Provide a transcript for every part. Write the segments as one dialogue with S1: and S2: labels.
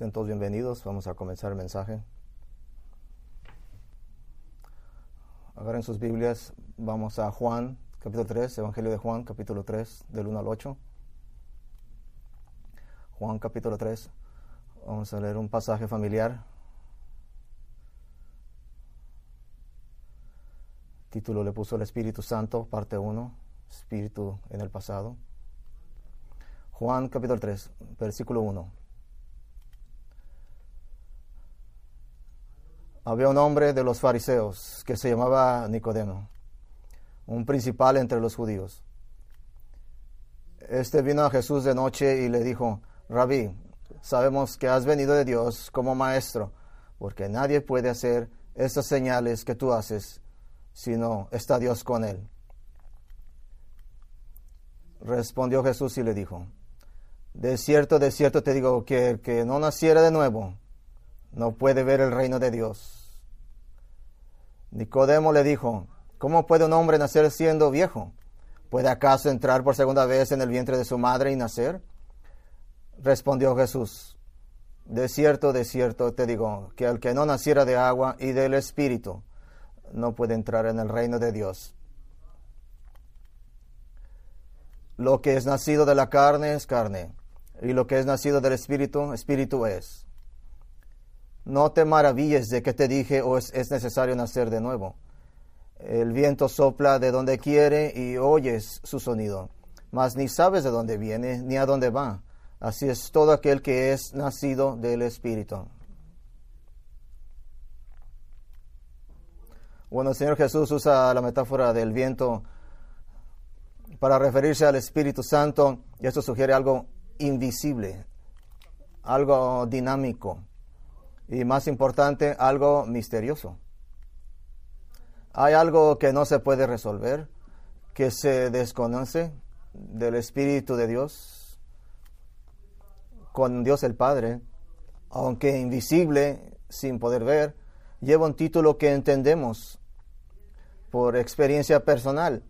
S1: Sean todos bienvenidos. Vamos a comenzar el mensaje. Agarren sus Biblias. Vamos a Juan, capítulo 3, Evangelio de Juan, capítulo 3, del 1 al 8. Juan, capítulo 3. Vamos a leer un pasaje familiar. Título le puso el Espíritu Santo, parte 1, Espíritu en el pasado. Juan capítulo 3, versículo 1. Había un hombre de los fariseos que se llamaba Nicodemo, un principal entre los judíos. Este vino a Jesús de noche y le dijo, Rabí, sabemos que has venido de Dios como maestro, porque nadie puede hacer estas señales que tú haces sino está Dios con él. Respondió Jesús y le dijo, de cierto, de cierto te digo que el que no naciera de nuevo no puede ver el reino de Dios. Nicodemo le dijo, ¿cómo puede un hombre nacer siendo viejo? ¿Puede acaso entrar por segunda vez en el vientre de su madre y nacer? Respondió Jesús, de cierto, de cierto te digo que el que no naciera de agua y del Espíritu no puede entrar en el reino de Dios. Lo que es nacido de la carne es carne, y lo que es nacido del espíritu, espíritu es. No te maravilles de que te dije o es, es necesario nacer de nuevo. El viento sopla de donde quiere y oyes su sonido, mas ni sabes de dónde viene ni a dónde va. Así es todo aquel que es nacido del Espíritu. Bueno, el Señor Jesús usa la metáfora del viento para referirse al Espíritu Santo y esto sugiere algo invisible, algo dinámico y más importante, algo misterioso. Hay algo que no se puede resolver, que se desconoce del Espíritu de Dios con Dios el Padre, aunque invisible, sin poder ver, lleva un título que entendemos por experiencia personal.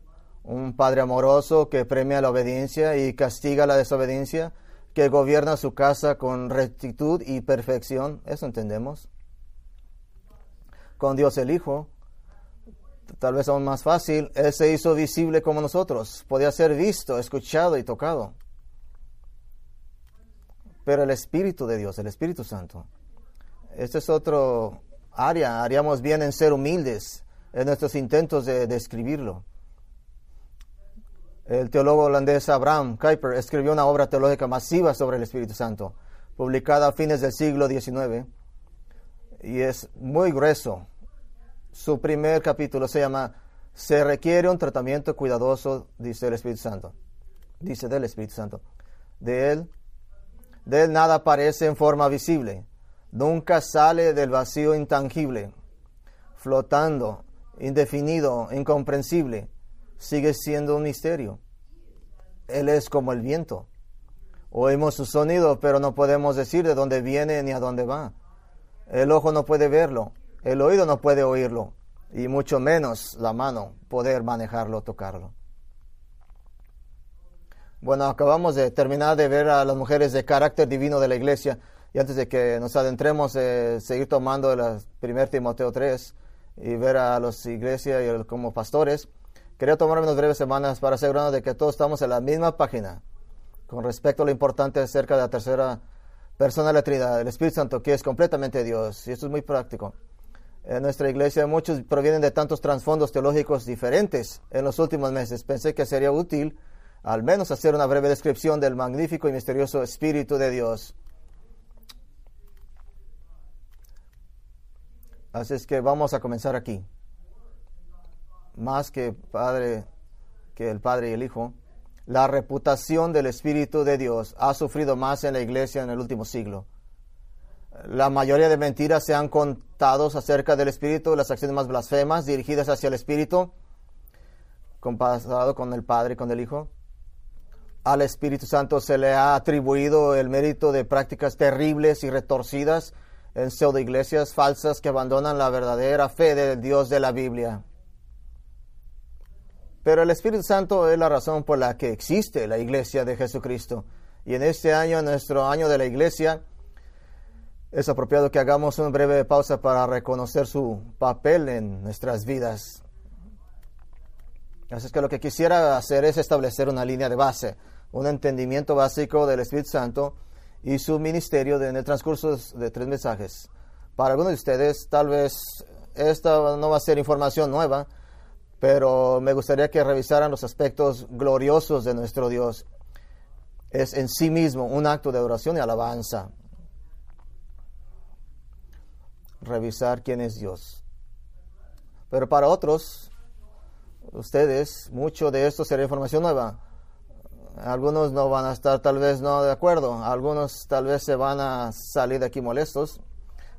S1: Un padre amoroso que premia la obediencia y castiga la desobediencia, que gobierna su casa con rectitud y perfección, eso entendemos. Con Dios el Hijo, tal vez aún más fácil, Él se hizo visible como nosotros, podía ser visto, escuchado y tocado. Pero el Espíritu de Dios, el Espíritu Santo, este es otro área, haríamos bien en ser humildes en nuestros intentos de describirlo. El teólogo holandés Abraham Kuyper escribió una obra teológica masiva sobre el Espíritu Santo, publicada a fines del siglo XIX, y es muy grueso. Su primer capítulo se llama Se requiere un tratamiento cuidadoso, dice el Espíritu Santo. Dice del Espíritu Santo. De él, de él nada aparece en forma visible. Nunca sale del vacío intangible, flotando indefinido, incomprensible, sigue siendo un misterio. Él es como el viento. Oímos su sonido, pero no podemos decir de dónde viene ni a dónde va. El ojo no puede verlo, el oído no puede oírlo, y mucho menos la mano poder manejarlo, tocarlo. Bueno, acabamos de terminar de ver a las mujeres de carácter divino de la iglesia, y antes de que nos adentremos, eh, seguir tomando el 1 Timoteo 3, y ver a las iglesias y como pastores, quería tomar unas breves semanas para asegurarnos de que todos estamos en la misma página con respecto a lo importante acerca de la tercera persona de la Trinidad, el Espíritu Santo, que es completamente Dios. Y esto es muy práctico. En nuestra iglesia muchos provienen de tantos trasfondos teológicos diferentes en los últimos meses. Pensé que sería útil al menos hacer una breve descripción del magnífico y misterioso Espíritu de Dios. Así es que vamos a comenzar aquí. Más que Padre, que el Padre y el Hijo, la reputación del Espíritu de Dios ha sufrido más en la iglesia en el último siglo. La mayoría de mentiras se han contado acerca del Espíritu, las acciones más blasfemas dirigidas hacia el Espíritu, comparado con el Padre y con el Hijo. Al Espíritu Santo se le ha atribuido el mérito de prácticas terribles y retorcidas en pseudo iglesias falsas que abandonan la verdadera fe del Dios de la Biblia. Pero el Espíritu Santo es la razón por la que existe la iglesia de Jesucristo. Y en este año, nuestro año de la iglesia, es apropiado que hagamos una breve pausa para reconocer su papel en nuestras vidas. Así es que lo que quisiera hacer es establecer una línea de base, un entendimiento básico del Espíritu Santo y su ministerio en el transcurso de tres mensajes. Para algunos de ustedes, tal vez esta no va a ser información nueva, pero me gustaría que revisaran los aspectos gloriosos de nuestro Dios. Es en sí mismo un acto de adoración y alabanza. Revisar quién es Dios. Pero para otros, ustedes, mucho de esto será información nueva. Algunos no van a estar tal vez no de acuerdo, algunos tal vez se van a salir de aquí molestos,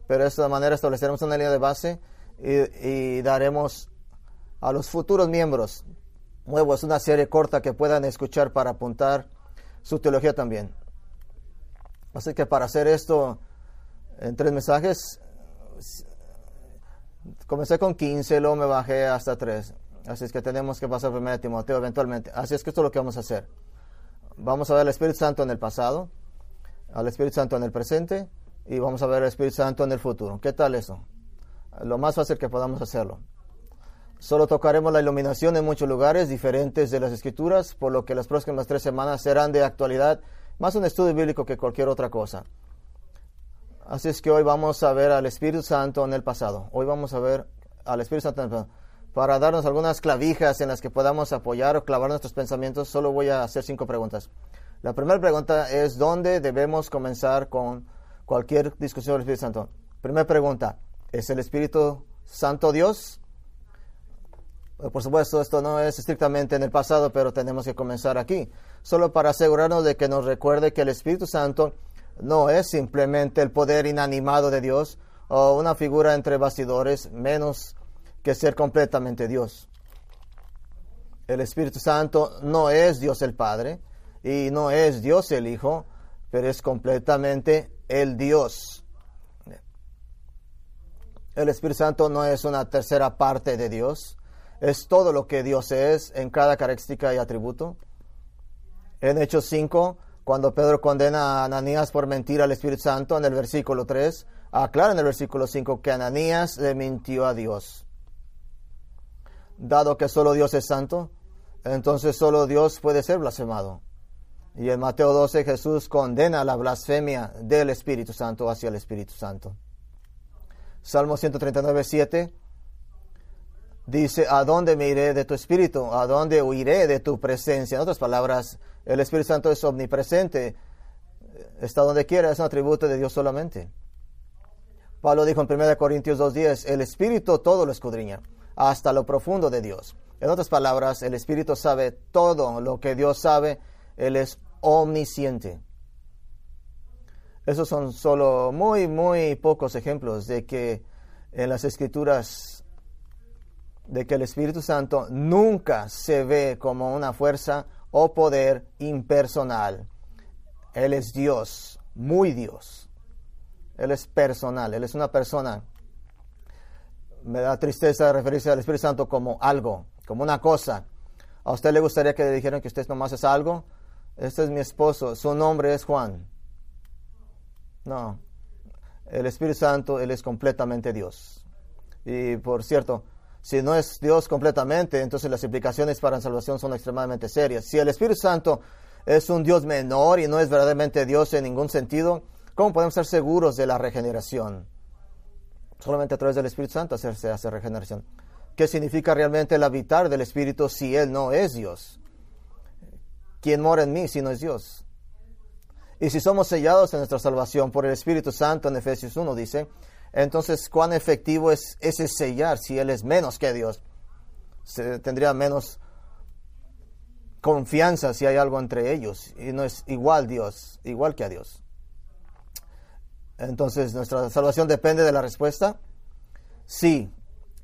S1: pero de esta manera estableceremos una línea de base y, daremos a los futuros miembros nuevos una serie corta que puedan escuchar para apuntar su teología también. Así que para hacer esto en tres mensajes, comencé con 15, luego me bajé hasta 3. Así es que tenemos que pasar primero a Timoteo eventualmente. Así es que esto es lo que vamos a hacer. Vamos a ver al Espíritu Santo en el pasado, al Espíritu Santo en el presente y vamos a ver al Espíritu Santo en el futuro. ¿Qué tal eso? lo más fácil que podamos hacerlo. Solo tocaremos la iluminación en muchos lugares diferentes de las escrituras, por lo que las próximas tres semanas serán de actualidad, más un estudio bíblico que cualquier otra cosa. Así es que hoy vamos a ver al Espíritu Santo en el pasado. Hoy vamos a ver al Espíritu Santo en el pasado. Para darnos algunas clavijas en las que podamos apoyar o clavar nuestros pensamientos, solo voy a hacer cinco preguntas. La primera pregunta es, ¿dónde debemos comenzar con cualquier discusión del Espíritu Santo? Primera pregunta, ¿Es el Espíritu Santo Dios? Eh, por supuesto, esto no es estrictamente en el pasado, pero tenemos que comenzar aquí, solo para asegurarnos de que nos recuerde que el Espíritu Santo no es simplemente el poder inanimado de Dios o una figura entre bastidores, menos que ser completamente Dios. El Espíritu Santo no es Dios el Padre y no es Dios el Hijo, pero es completamente el Dios. El Espíritu Santo no es una tercera parte de Dios, es todo lo que Dios es en cada característica y atributo. En Hechos 5, cuando Pedro condena a Ananías por mentir al Espíritu Santo, en el versículo 3, aclara en el versículo 5 que Ananías le mintió a Dios. Dado que solo Dios es santo, entonces solo Dios puede ser blasfemado. Y en Mateo 12 Jesús condena la blasfemia del Espíritu Santo hacia el Espíritu Santo. Salmo 139, 7 dice, ¿a dónde me iré de tu espíritu? ¿A dónde huiré de tu presencia? En otras palabras, el Espíritu Santo es omnipresente, está donde quiera, es un atributo de Dios solamente. Pablo dijo en 1 Corintios 2.10, el Espíritu todo lo escudriña, hasta lo profundo de Dios. En otras palabras, el Espíritu sabe todo lo que Dios sabe, Él es omnisciente. Esos son solo muy, muy pocos ejemplos de que en las escrituras, de que el Espíritu Santo nunca se ve como una fuerza o poder impersonal. Él es Dios, muy Dios. Él es personal, Él es una persona. Me da tristeza referirse al Espíritu Santo como algo, como una cosa. ¿A usted le gustaría que le dijeran que usted nomás es algo? Este es mi esposo, su nombre es Juan. No, el Espíritu Santo, Él es completamente Dios. Y por cierto, si no es Dios completamente, entonces las implicaciones para la salvación son extremadamente serias. Si el Espíritu Santo es un Dios menor y no es verdaderamente Dios en ningún sentido, ¿cómo podemos ser seguros de la regeneración? Solamente a través del Espíritu Santo se hace regeneración. ¿Qué significa realmente el habitar del Espíritu si Él no es Dios? ¿Quién mora en mí si no es Dios? Y si somos sellados en nuestra salvación por el Espíritu Santo en Efesios 1 dice, entonces cuán efectivo es ese sellar si Él es menos que Dios. Se tendría menos confianza si hay algo entre ellos y no es igual Dios, igual que a Dios. Entonces nuestra salvación depende de la respuesta. Sí,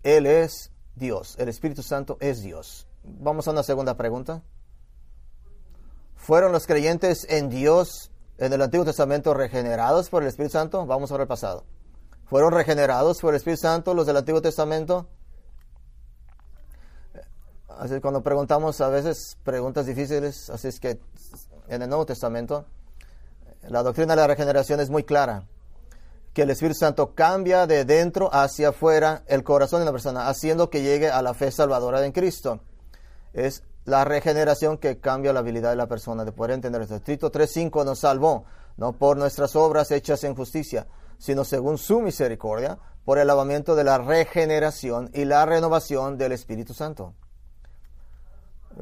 S1: Él es Dios, el Espíritu Santo es Dios. Vamos a una segunda pregunta. ¿Fueron los creyentes en Dios en el Antiguo Testamento regenerados por el Espíritu Santo? Vamos a ver el pasado. ¿Fueron regenerados por el Espíritu Santo los del Antiguo Testamento? Así cuando preguntamos a veces preguntas difíciles, así es que en el Nuevo Testamento la doctrina de la regeneración es muy clara, que el Espíritu Santo cambia de dentro hacia afuera el corazón de la persona, haciendo que llegue a la fe salvadora en Cristo. Es la regeneración que cambia la habilidad de la persona de poder entender esto. Tito 3.5 nos salvó, no por nuestras obras hechas en justicia, sino según su misericordia, por el lavamiento de la regeneración y la renovación del Espíritu Santo.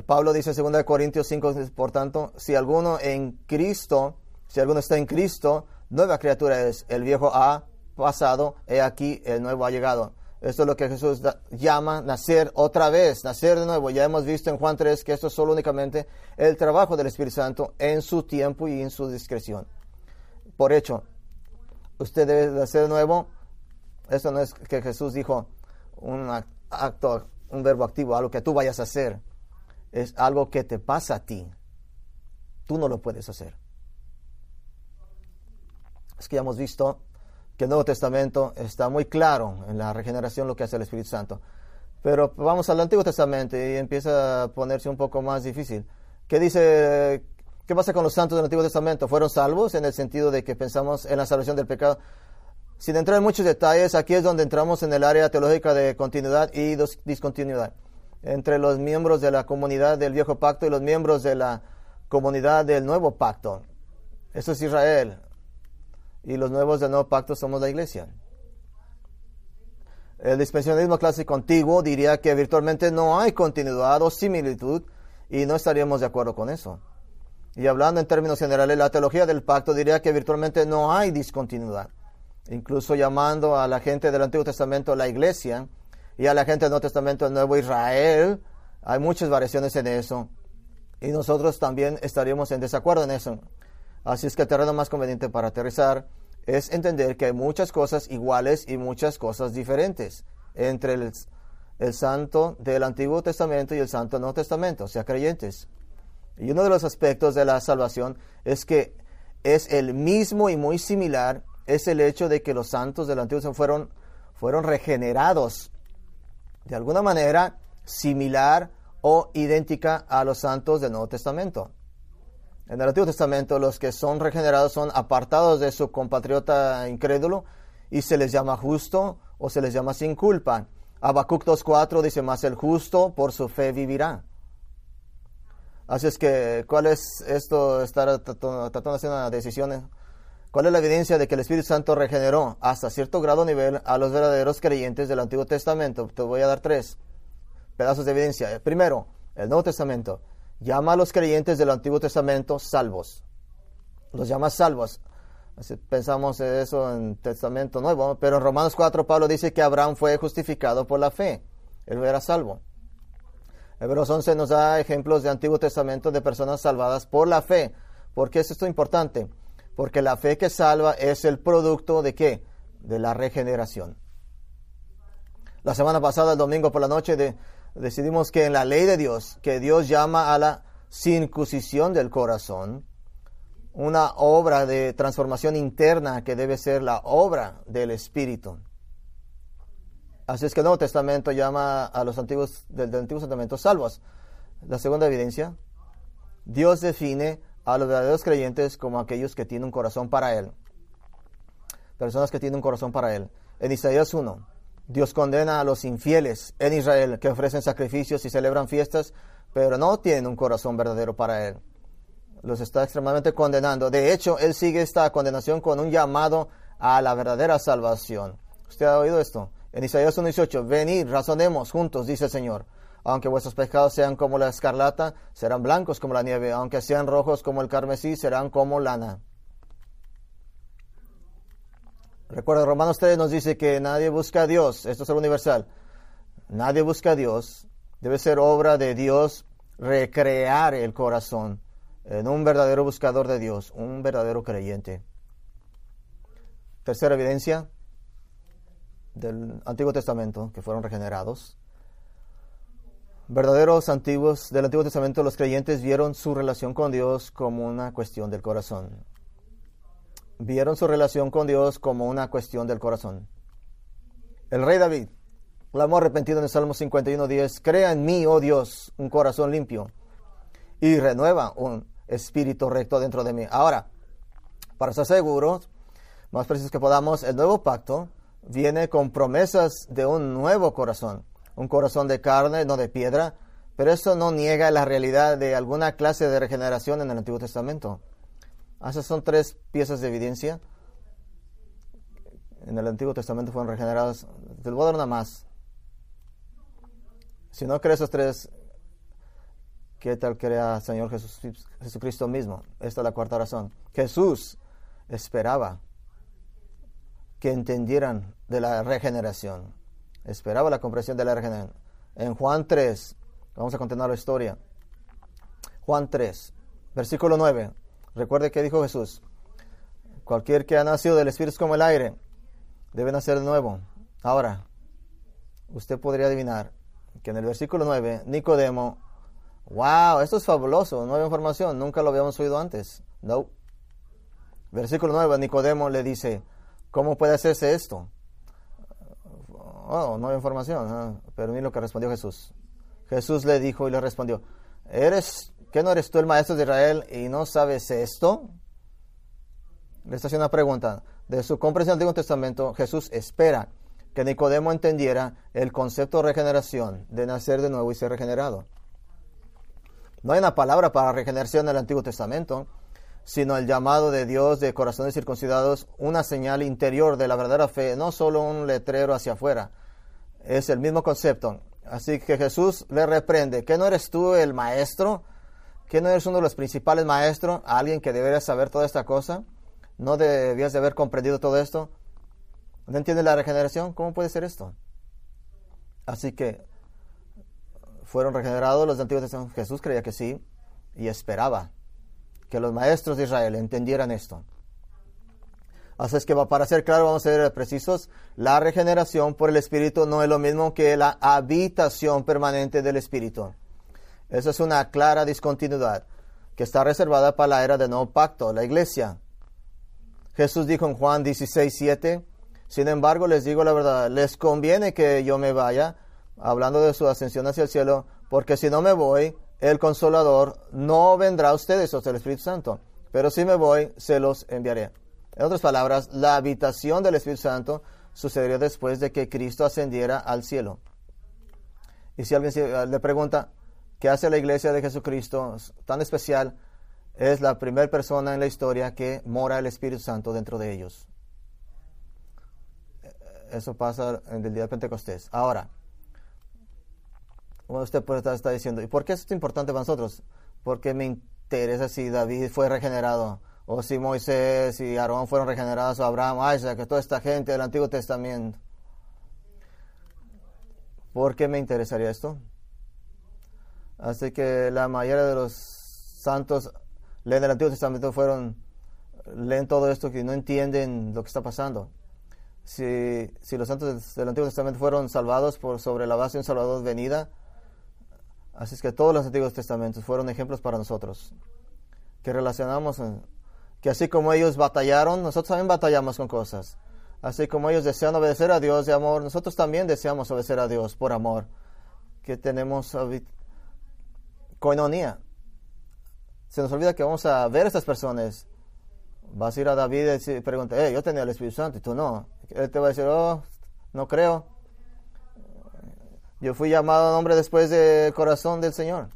S1: Pablo dice en 2 Corintios 5, por tanto, si alguno en Cristo, si alguno está en Cristo, nueva criatura es, el viejo ha pasado, he aquí, el nuevo ha llegado. Esto es lo que Jesús llama nacer otra vez, nacer de nuevo. Ya hemos visto en Juan 3 que esto es solo únicamente el trabajo del Espíritu Santo en su tiempo y en su discreción. Por hecho, usted debe de nuevo. Esto no es que Jesús dijo un acto, un verbo activo, algo que tú vayas a hacer. Es algo que te pasa a ti. Tú no lo puedes hacer. Es que ya hemos visto que el Nuevo Testamento está muy claro en la regeneración lo que hace el Espíritu Santo. Pero vamos al Antiguo Testamento y empieza a ponerse un poco más difícil. ¿Qué dice? ¿Qué pasa con los santos del Antiguo Testamento? ¿Fueron salvos en el sentido de que pensamos en la salvación del pecado? Sin entrar en muchos detalles, aquí es donde entramos en el área teológica de continuidad y discontinuidad. Entre los miembros de la comunidad del viejo pacto y los miembros de la comunidad del nuevo pacto. Eso es Israel y los nuevos del nuevo pacto somos la iglesia. El dispensacionalismo clásico antiguo diría que virtualmente no hay continuidad o similitud y no estaríamos de acuerdo con eso. Y hablando en términos generales, la teología del pacto diría que virtualmente no hay discontinuidad. Incluso llamando a la gente del Antiguo Testamento la iglesia y a la gente del Nuevo Testamento el Nuevo Israel, hay muchas variaciones en eso. Y nosotros también estaríamos en desacuerdo en eso. Así es que el terreno más conveniente para aterrizar es entender que hay muchas cosas iguales y muchas cosas diferentes entre el, santo del Antiguo Testamento y el santo del Nuevo Testamento, o sea, creyentes. Y uno de los aspectos de la salvación es que es el mismo y muy similar, es el hecho de que los santos del Antiguo fueron, fueron regenerados de alguna manera similar o idéntica a los santos del Nuevo Testamento. En el Antiguo Testamento los que son regenerados son apartados de su compatriota incrédulo y se les llama justo o se les llama sin culpa. Habacuc 2.4 dice, más el justo por su fe vivirá. Así es que, ¿cuál es esto? Estar tratando de hacer una decisión. ¿Cuál es la evidencia de que el Espíritu Santo regeneró hasta cierto grado nivel a los verdaderos creyentes del Antiguo Testamento? Te voy a dar tres pedazos de evidencia. Primero, el Nuevo Testamento llama a los creyentes del Antiguo Testamento salvos. Los llama salvos. pensamos eso en Testamento Nuevo, pero en Romanos 4 Pablo dice que Abraham fue justificado por la fe. Él era salvo. Hebreos 11 nos da ejemplos de Antiguo Testamento de personas salvadas por la fe. ¿Por qué es esto importante? Porque la fe que salva es el producto de qué? De la regeneración. La semana pasada, el domingo por la noche, de, decidimos que en la ley de Dios, que Dios llama a la circuncisión del corazón, una obra de transformación interna que debe ser la obra del Espíritu. Así es que el Nuevo Testamento llama a los antiguos del, Antiguo Testamento salvos. La segunda evidencia, Dios define a los verdaderos creyentes como aquellos que tienen un corazón para Él. Personas que tienen un corazón para Él. En Isaías 1, Dios condena a los infieles en Israel que ofrecen sacrificios y celebran fiestas, pero no tienen un corazón verdadero para Él. Los está extremadamente condenando. De hecho, Él sigue esta condenación con un llamado a la verdadera salvación. ¿Usted ha oído esto? En Isaías 1.18, venid, razonemos juntos, dice el Señor. Aunque vuestros pecados sean como la escarlata, serán blancos como la nieve. Aunque sean rojos como el carmesí, serán como lana. Recuerda, Romanos 3 nos dice que nadie busca a Dios, esto es el universal. Nadie busca a Dios, debe ser obra de Dios recrear el corazón en un verdadero buscador de Dios, un verdadero creyente. Tercera evidencia del Antiguo Testamento, que fueron regenerados. Verdaderos antiguos del Antiguo Testamento, los creyentes vieron su relación con Dios como una cuestión del corazón vieron su relación con Dios como una cuestión del corazón. El rey David clamó arrepentido en el Salmo 51.10, crea en mí, oh Dios, un corazón limpio y renueva un espíritu recto dentro de mí. Ahora, para estar seguros, más precisos que podamos, el nuevo pacto viene con promesas de un nuevo corazón, un corazón de carne, no de piedra, pero eso no niega la realidad de alguna clase de regeneración en el Antiguo Testamento. Esas son tres piezas de evidencia. En el Antiguo Testamento fueron regenerados. Te voy a más. Si no crees esos tres, ¿qué tal crea el Señor Jesús, Jesucristo mismo? Esta es la cuarta razón. Jesús esperaba que entendieran de la regeneración. Esperaba la comprensión de la regeneración. En Juan 3, vamos a continuar la historia. Juan 3, versículo 9. Recuerde que dijo Jesús, cualquier que ha nacido del Espíritu es como el aire, debe nacer de nuevo. Ahora, usted podría adivinar que en el versículo 9, Nicodemo, wow, esto es fabuloso, nueva información, nunca lo habíamos oído antes. No. Versículo 9, Nicodemo le dice, ¿Cómo puede hacerse esto? Oh, no hay información. Pero mira lo que respondió Jesús. Jesús le dijo y le respondió, ¿eres, ¿qué no eres tú el maestro de Israel y no sabes esto? Le está haciendo una pregunta. De su comprensión del Antiguo Testamento, Jesús espera que Nicodemo entendiera el concepto de regeneración, de nacer de nuevo y ser regenerado. No hay una palabra para regeneración en el Antiguo Testamento sino el llamado de Dios de corazones circuncidados, una señal interior de la verdadera fe, no solo un letrero hacia afuera. Es el mismo concepto. Así que Jesús le reprende, ¿que no eres tú el maestro? ¿Que no eres uno de los principales maestros? ¿Alguien que debería saber toda esta cosa? ¿No debías de haber comprendido todo esto? ¿No entiendes la regeneración? ¿Cómo puede ser esto? Así que fueron regenerados los antiguos. Jesús creía que sí y esperaba que los maestros de Israel entendieran esto. Así es que para ser claro, vamos a ser precisos, la regeneración por el Espíritu no es lo mismo que la habitación permanente del Espíritu. Esa es una clara discontinuidad que está reservada para la era del nuevo pacto, la iglesia. Jesús dijo en Juan 16, 7, sin embargo les digo la verdad, les conviene que yo me vaya, hablando de su ascensión hacia el cielo, porque si no me voy, el consolador no vendrá a ustedes, o el Espíritu Santo, pero si me voy, se los enviaré. En otras palabras, la habitación del Espíritu Santo sucedería después de que Cristo ascendiera al cielo. Y si alguien eh, le pregunta, ¿qué hace la iglesia de Jesucristo tan especial? Es la primera persona en la historia que mora el Espíritu Santo dentro de ellos. Eso pasa en el día de Pentecostés. Ahora, usted puede estar, diciendo, ¿y por qué esto es importante para nosotros? Porque me interesa si David fue regenerado, o si Moisés y Aarón fueron regenerados, o Abraham, Isaac, toda esta gente del Antiguo Testamento. ¿Por qué me interesaría esto? Así que la mayoría de los santos leen el Antiguo Testamento fueron leen todo esto que no entienden lo que está pasando. Si, si los santos del Antiguo Testamento fueron salvados por sobre la base de un Salvador venida, Así es que todos los antiguos testamentos fueron ejemplos para nosotros, que relacionamos, que así como ellos batallaron, nosotros también batallamos con cosas. Así como ellos desean obedecer a Dios de amor, nosotros también deseamos obedecer a Dios por amor, que tenemos coinonía. Se nos olvida que vamos a ver a estas personas. Vas a ir a David y pregunta, yo tenía el Espíritu Santo y tú no. Él te va a decir, oh, no creo. Yo fui llamado a nombre después del corazón del Señor.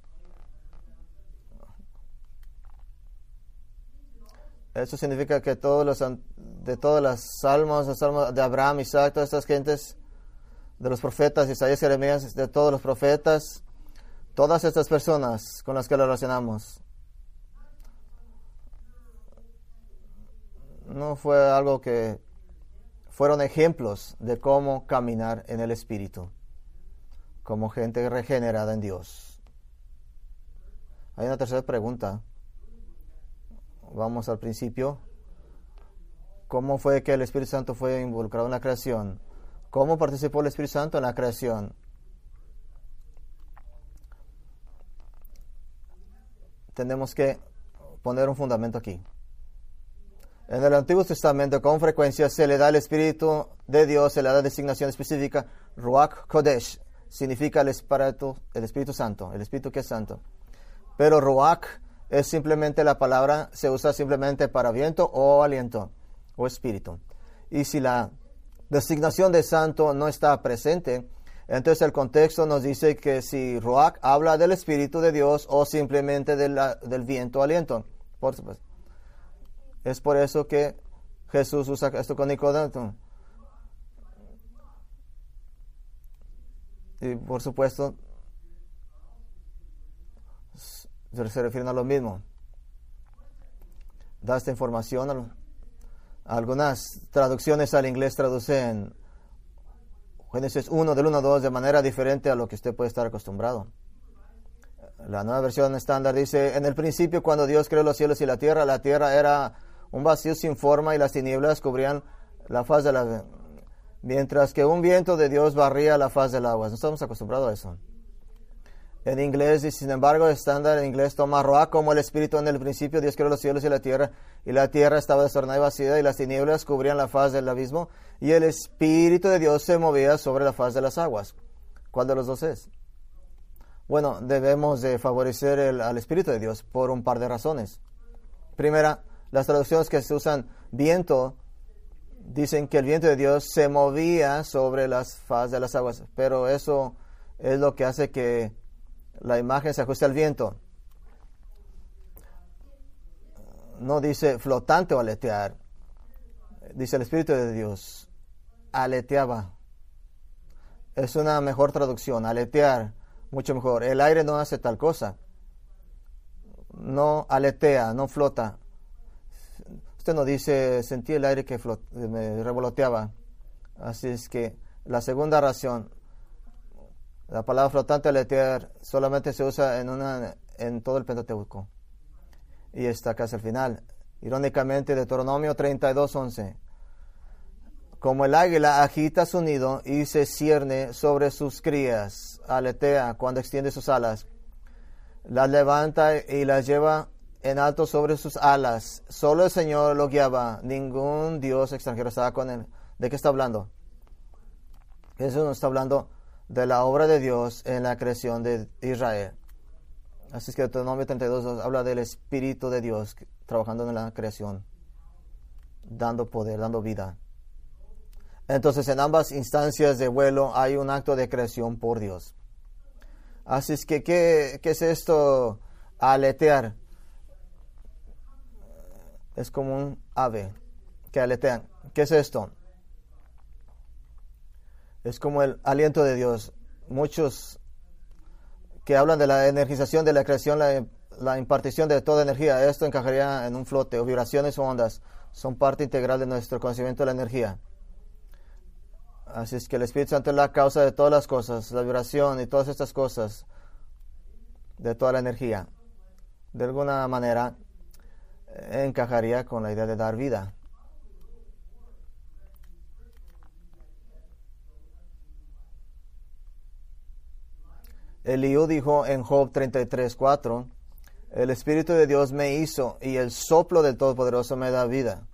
S1: Eso significa que todos los, de todas las salmos, los salmos de Abraham, Isaac, todas estas gentes, de los profetas, Isaías, Jeremías, de todos los profetas, todas estas personas con las que lo relacionamos, no fue algo que fueron ejemplos de cómo caminar en el Espíritu como gente regenerada en Dios. Hay una tercera pregunta. Vamos al principio. ¿Cómo fue que el Espíritu Santo fue involucrado en la creación? ¿Cómo participó el Espíritu Santo en la creación? Tenemos que poner un fundamento aquí. En el Antiguo Testamento con frecuencia se le da el Espíritu de Dios, se le da designación específica, Ruach Kodesh, significa el Espíritu, el Espíritu Santo, el Espíritu que es santo. Pero Ruach es simplemente la palabra, se usa simplemente para viento o aliento o espíritu. Y si la designación de santo no está presente, entonces el contexto nos dice que si Ruach habla del Espíritu de Dios o simplemente del viento aliento. Por supuesto. Es por eso que Jesús usa esto con Nicodemo. Y por supuesto, se refieren a lo mismo. Da esta información. Algunas traducciones al inglés traducen Génesis 1 del 1 a 2 de manera diferente a lo que usted puede estar acostumbrado. La nueva versión estándar dice, en el principio cuando Dios creó los cielos y la tierra, la tierra era un vacío sin forma y las tinieblas cubrían la faz de la... Mientras que un viento de Dios barría la faz del agua. No estamos acostumbrados a eso. En inglés, y sin embargo, estándar en inglés toma Roa como el espíritu en el principio. Dios creó los cielos y la tierra, y la tierra estaba desordenada y vacía, y las tinieblas cubrían la faz del abismo, y el espíritu de Dios se movía sobre la faz de las aguas. ¿Cuál de los dos es? Bueno, debemos de favorecer al espíritu de Dios por un par de razones. Primera, las traducciones que se usan viento dicen que el viento de Dios se movía sobre las faz de las aguas, pero eso es lo que hace que la imagen se ajuste al viento. No dice flotante o aletear, dice el Espíritu de Dios, aleteaba. Es una mejor traducción, aletear, mucho mejor. El aire no hace tal cosa, no aletea, no flota, Usted no dice, sentí el aire que me revoloteaba. Así es que la segunda razón, la palabra flotante aletear solamente se usa en, una, en todo el Pentateuco. Y está casi al final. Irónicamente, Deuteronomio 32, 11. Como el águila agita su nido y se cierne sobre sus crías, aletea cuando extiende sus alas, las levanta y las lleva en alto sobre sus alas. Solo el Señor lo guiaba. Ningún Dios extranjero estaba con él. ¿De qué está hablando? Eso no está hablando de la obra de Dios en la creación de Israel. Así es que Deuteronomio 32 habla del Espíritu de Dios trabajando en la creación, dando poder, dando vida. Entonces, en ambas instancias de vuelo hay un acto de creación por Dios. Así es que, ¿qué, qué es esto? Aletear es como un ave que aletea. ¿Qué es esto? Es como el aliento de Dios. Muchos que hablan de la energización de la creación, la, impartición de toda energía, esto encajaría en un flote o vibraciones o ondas. Son parte integral de nuestro conocimiento de la energía. Así es que el Espíritu Santo es la causa de todas las cosas, la vibración y todas estas cosas, de toda la energía. De alguna manera, encajaría con la idea de dar vida. Eliú dijo en Job 33:4, el Espíritu de Dios me hizo y el soplo del Todopoderoso me da vida.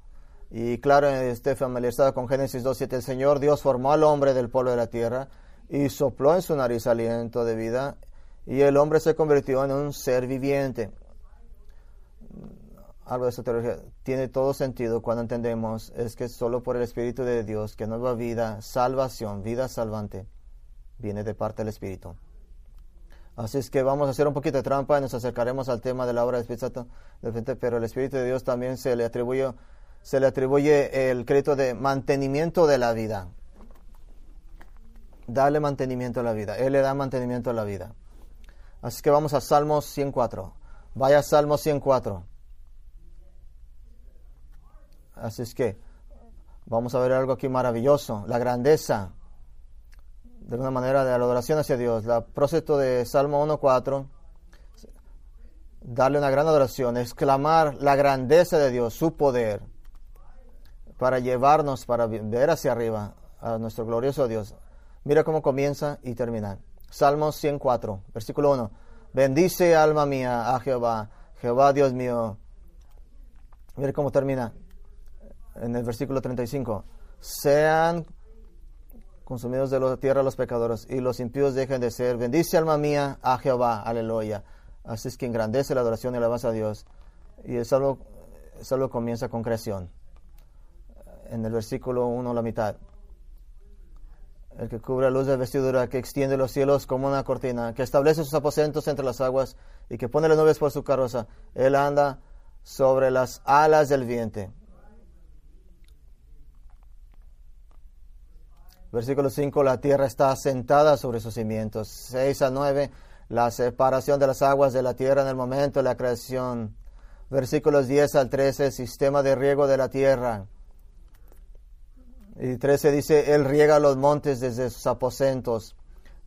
S1: Y claro, esté familiarizado con Génesis 2.7, el Señor Dios formó al hombre del polvo de la tierra y sopló en su nariz aliento de vida y el hombre se convirtió en un ser viviente algo de esa teología tiene todo sentido cuando entendemos es que solo por el Espíritu de Dios que nueva vida, salvación, vida salvante, viene de parte del Espíritu. Así es que vamos a hacer un poquito de trampa y nos acercaremos al tema de la obra del Espíritu Santo, pero el Espíritu de Dios también se le atribuye, se le atribuye el crédito de mantenimiento de la vida. Dale mantenimiento a la vida. Él le da mantenimiento a la vida. Así que vamos a Salmos 104. Vaya Salmos 104. Así es que vamos a ver algo aquí maravilloso, la grandeza, de una manera de la adoración hacia Dios. La proceso de Salmo 1.4, darle una gran adoración, exclamar la grandeza de Dios, su poder, para llevarnos, para ver hacia arriba a nuestro glorioso Dios. Mira cómo comienza y termina. Salmo 104, versículo 1. Bendice alma mía a Jehová, Jehová Dios mío. Mira cómo termina en el versículo 35, sean consumidos de la tierra los pecadores y los impíos dejen de ser. Bendice alma mía a Jehová, aleluya. Así es que engrandece la adoración y alabanza a Dios. Y el salvo, comienza con creación. en el versículo 1, la mitad. El que cubre la luz de vestidura, que extiende los cielos como una cortina, que establece sus aposentos entre las aguas y que pone las nubes por su carroza. Él anda sobre las alas del viento. Versículo 5, la tierra está sentada sobre sus cimientos. 6 a 9, la separación de las aguas de la tierra en el momento de la creación. Versículos 10 al 13, sistema de riego de la tierra. Y 13 dice, Él riega los montes desde sus aposentos.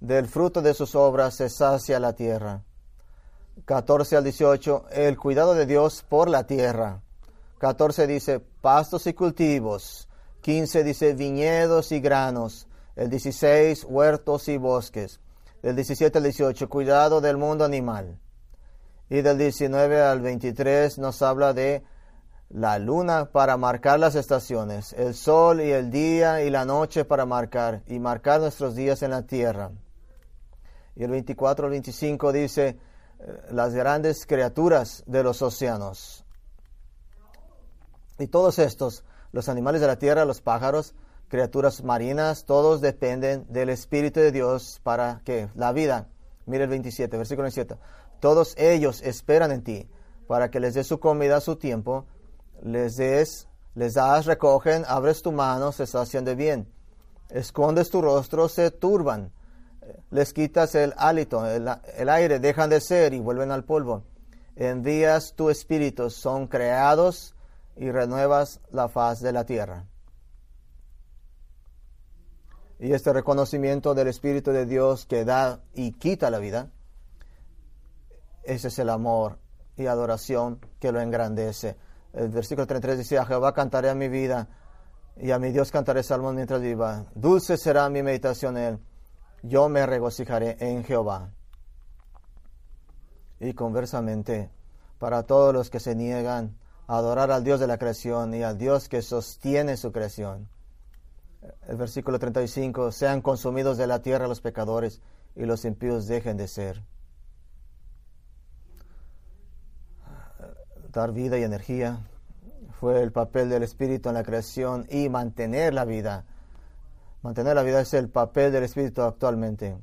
S1: Del fruto de sus obras se sacia la tierra. 14 al 18, el cuidado de Dios por la tierra. 14 dice, pastos y cultivos. 15 dice viñedos y granos. El 16 huertos y bosques. Del 17 al 18 cuidado del mundo animal. Y del 19 al 23 nos habla de la luna para marcar las estaciones, el sol y el día y la noche para marcar y marcar nuestros días en la tierra. Y el 24 al 25 dice eh, las grandes criaturas de los océanos. Y todos estos los animales de la tierra, los pájaros, criaturas marinas, todos dependen del Espíritu de Dios para que la vida, mire el 27, versículo 27, todos ellos esperan en ti para que les des su comida a su tiempo, les des, les das, recogen, abres tu mano, se está haciendo bien, escondes tu rostro, se turban, les quitas el hálito, el, el aire, dejan de ser y vuelven al polvo. Envías tu espíritu, son creados y renuevas la faz de la tierra. Y este reconocimiento del Espíritu de Dios que da y quita la vida, ese es el amor y adoración que lo engrandece. El versículo 33 dice, a Jehová cantaré a mi vida y a mi Dios cantaré salmos mientras viva. Dulce será mi meditación en él. Yo me regocijaré en Jehová. Y conversamente, para todos los que se niegan adorar al Dios de la creación y al Dios que sostiene su creación. El versículo 35, sean consumidos de la tierra los pecadores y los impíos dejen de ser. Dar vida y energía fue el papel del Espíritu en la creación y mantener la vida. Mantener la vida es el papel del Espíritu actualmente.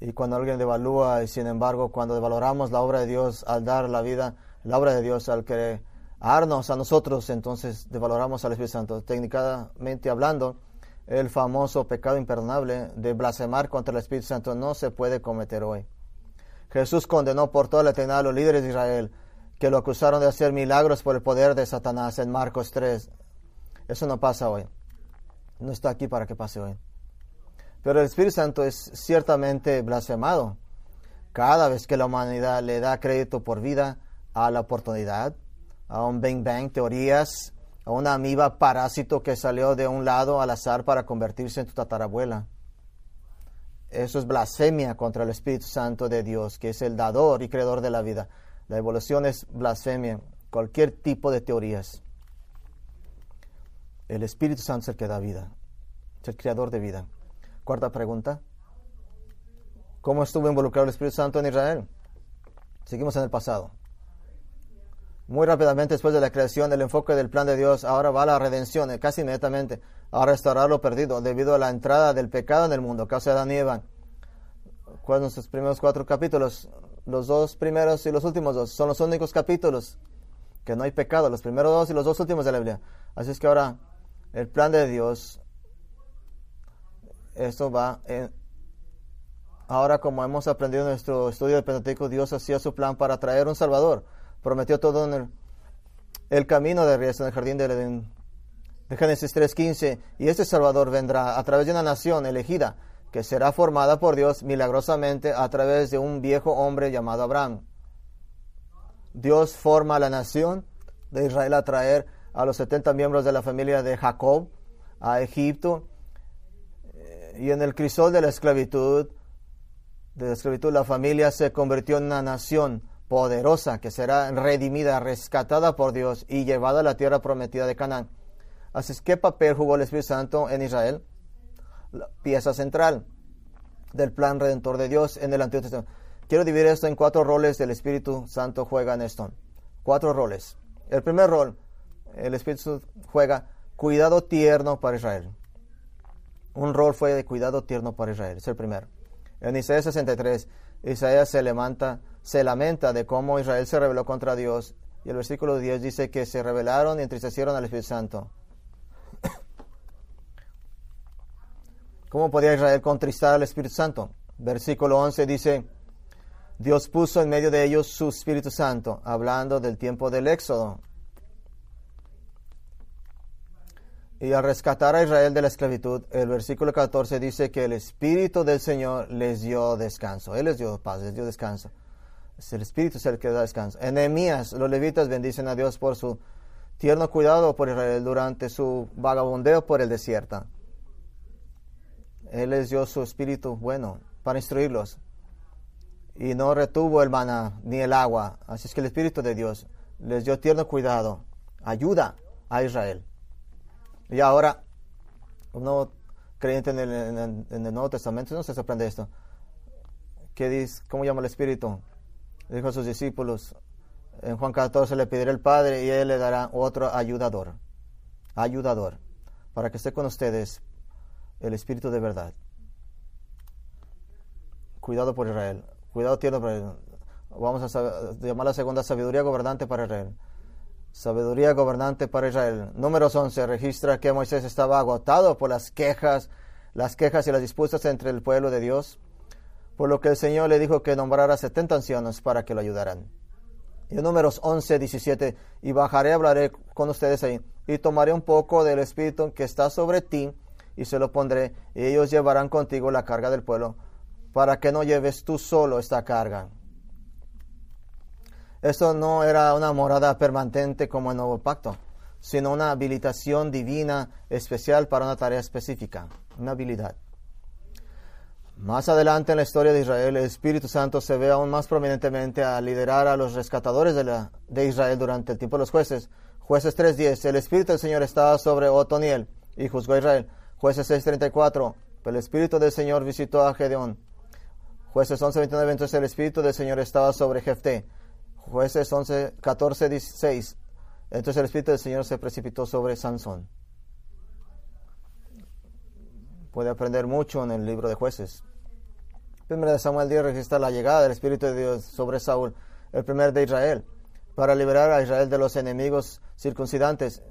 S1: Y cuando alguien devalúa, y sin embargo, cuando devaloramos la obra de Dios al dar la vida, la obra de Dios al crearnos a nosotros, entonces devaloramos al Espíritu Santo. Técnicamente hablando, el famoso pecado imperdonable de blasfemar contra el Espíritu Santo no se puede cometer hoy. Jesús condenó por toda la eternidad a los líderes de Israel que lo acusaron de hacer milagros por el poder de Satanás en Marcos 3. Eso no pasa hoy. No está aquí para que pase hoy. Pero el Espíritu Santo es ciertamente blasfemado. Cada vez que la humanidad le da crédito por vida a la oportunidad, a un Bang Bang, teorías, a una amiba parásito que salió de un lado al azar para convertirse en tu tatarabuela. Eso es blasfemia contra el Espíritu Santo de Dios, que es el dador y creador de la vida. La evolución es blasfemia, cualquier tipo de teorías. El Espíritu Santo es el que da vida, es el creador de vida. Cuarta pregunta. ¿Cómo estuvo involucrado el Espíritu Santo en Israel? Seguimos en el pasado. Muy rápidamente después de la creación, el enfoque del plan de Dios ahora va a la redención, eh, casi inmediatamente, a restaurar lo perdido debido a la entrada del pecado en el mundo, causa de Adán y Eva. ¿Cuáles nuestros primeros cuatro capítulos? Los dos primeros y los últimos dos son los únicos capítulos que no hay pecado, los primeros dos y los dos últimos de la Biblia. Así es que ahora el plan de Dios, esto va en, Ahora, como hemos aprendido en nuestro estudio de Pentateuco, Dios hacía su plan para traer un Salvador prometió todo en el, camino de riesgo en el jardín de Edén. De Génesis 3.15, y este Salvador vendrá a través de una nación elegida que será formada por Dios milagrosamente a través de un viejo hombre llamado Abraham. Dios forma la nación de Israel a traer a los 70 miembros de la familia de Jacob a Egipto. Y en el crisol de la esclavitud, de la esclavitud, la familia se convirtió en una nación poderosa que será redimida, rescatada por Dios y llevada a la tierra prometida de Canaán. Así es, ¿qué papel jugó el Espíritu Santo en Israel? La pieza central del plan redentor de Dios en el Antiguo Testamento. Quiero dividir esto en cuatro roles del Espíritu Santo juega en esto. Cuatro roles. El primer rol el Espíritu juega cuidado tierno para Israel. Un rol fue de cuidado tierno para Israel, es el primero. En Isaías 63, Isaías se lamenta, se lamenta de cómo Israel se rebeló contra Dios. Y el versículo 10 dice que se rebelaron y entristecieron al Espíritu Santo. ¿Cómo podía Israel contristar al Espíritu Santo? Versículo 11 dice, Dios puso en medio de ellos su Espíritu Santo, hablando del tiempo del Éxodo. Y al rescatar a Israel de la esclavitud, el versículo 14 dice que el Espíritu del Señor les dio descanso. Él les dio paz, les dio descanso. Es el Espíritu es el que da descanso. En los levitas bendicen a Dios por su tierno cuidado por Israel durante su vagabundeo por el desierto. Él les dio su Espíritu bueno para instruirlos. Y no retuvo el maná ni el agua. Así es que el Espíritu de Dios les dio tierno cuidado, ayuda a Israel. Y ahora, uno creyente en el, Nuevo Testamento no se sorprende esto. ¿Qué dice? ¿Cómo llama el Espíritu? Dijo a sus discípulos, en Juan 14 le pedirá el Padre y Él le dará otro ayudador, ayudador, para que esté con ustedes el Espíritu de verdad. Cuidado por Israel, cuidado tierno por Israel. Vamos a llamar la segunda sabiduría gobernante para Israel. Sabiduría gobernante para Israel. Número 11 registra que Moisés estaba agotado por las quejas, las quejas y las disputas entre el pueblo de Dios, por lo que el Señor le dijo que nombrara 70 ancianos para que lo ayudaran. Y números 11, 17, y bajaré, hablaré con ustedes ahí, y tomaré un poco del Espíritu que está sobre ti, y se lo pondré, y ellos llevarán contigo la carga del pueblo, para que no lleves tú solo esta carga. Esto no era una morada permanente como el nuevo pacto, sino una habilitación divina especial para una tarea específica, una habilidad. Más adelante en la historia de Israel, el Espíritu Santo se ve aún más prominentemente a liderar a los rescatadores de, de Israel durante el tiempo de los jueces. Jueces 3.10, el Espíritu del Señor estaba sobre Otoniel y juzgó a Israel. Jueces 6.34, el Espíritu del Señor visitó a Gedeón. Jueces 11.29, entonces el Espíritu del Señor estaba sobre Jefté. Jueces 11, 14, 16. Entonces el Espíritu del Señor se precipitó sobre Sansón. Puede aprender mucho en el libro de jueces. Primero de Samuel 10 registra la llegada del Espíritu de Dios sobre Saúl, el primer de Israel, para liberar a Israel de los enemigos circuncidantes.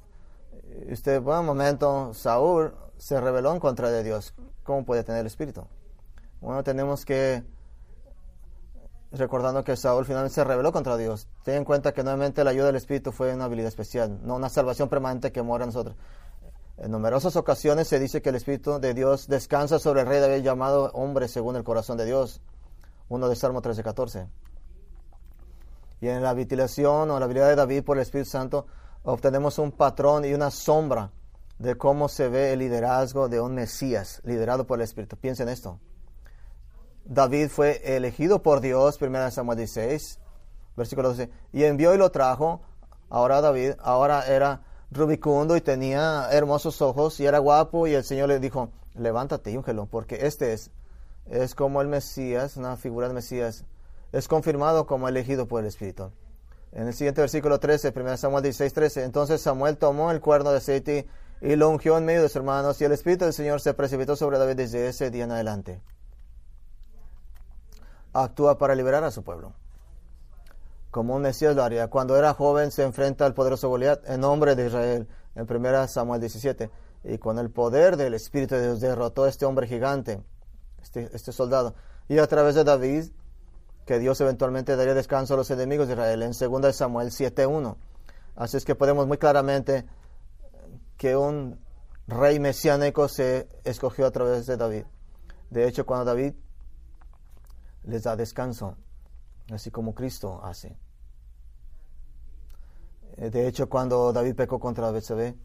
S1: Usted, bueno, un momento, Saúl se rebeló en contra de Dios. ¿Cómo puede tener el Espíritu? Bueno, tenemos que recordando que Saúl finalmente se rebeló contra Dios. Ten en cuenta que nuevamente la ayuda del Espíritu fue una habilidad especial, no una salvación permanente que mora en nosotros. En numerosas ocasiones se dice que el Espíritu de Dios descansa sobre el rey David llamado hombre según el corazón de Dios. Uno de Salmo 13:14. Y en la vitilación o la habilidad de David por el Espíritu Santo obtenemos un patrón y una sombra de cómo se ve el liderazgo de un Mesías liderado por el Espíritu. Piensen esto. David fue elegido por Dios, 1 Samuel 16, versículo 12, y envió y lo trajo. Ahora David, ahora era rubicundo y tenía hermosos ojos y era guapo y el Señor le dijo, levántate y úngelo, porque este es, es como el Mesías, una figura de Mesías, es confirmado como elegido por el Espíritu. En el siguiente versículo 13, 1 Samuel 16, 13, entonces Samuel tomó el cuerno de aceite y lo ungió en medio de sus hermanos y el Espíritu del Señor se precipitó sobre David desde ese día en adelante actúa para liberar a su pueblo. Como un Mesías lo haría. Cuando era joven se enfrenta al poderoso Goliat en nombre de Israel, en 1 Samuel 17. Y con el poder del Espíritu de Dios derrotó a este hombre gigante, este, este soldado. Y a través de David, que Dios eventualmente daría descanso a los enemigos de Israel, en 2 Samuel 7.1. Así es que podemos muy claramente que un rey mesiánico se escogió a través de David. De hecho, cuando David les da descanso, así como Cristo hace. Eh, de hecho, cuando David pecó contra Betsabé,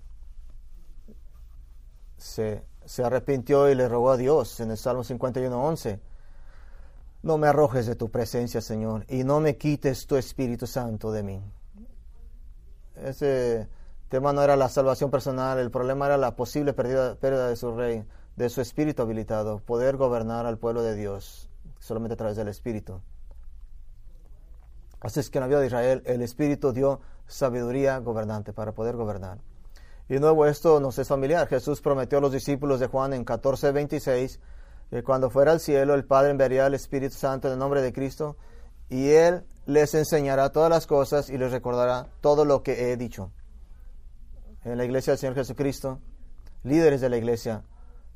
S1: se, se arrepintió y le rogó a Dios en el Salmo 51.11, no me arrojes de tu presencia, Señor, y no me quites tu Espíritu Santo de mí. Ese tema no era la salvación personal, el problema era la posible pérdida, pérdida de su rey, de su espíritu habilitado, poder gobernar al pueblo de Dios solamente a través del Espíritu. Así es que en la vida de Israel el Espíritu dio sabiduría gobernante para poder gobernar. Y de nuevo esto nos es familiar. Jesús prometió a los discípulos de Juan en 14:26 que cuando fuera al cielo el Padre enviaría al Espíritu Santo en el nombre de Cristo y Él les enseñará todas las cosas y les recordará todo lo que he dicho. En la iglesia del Señor Jesucristo, líderes de la iglesia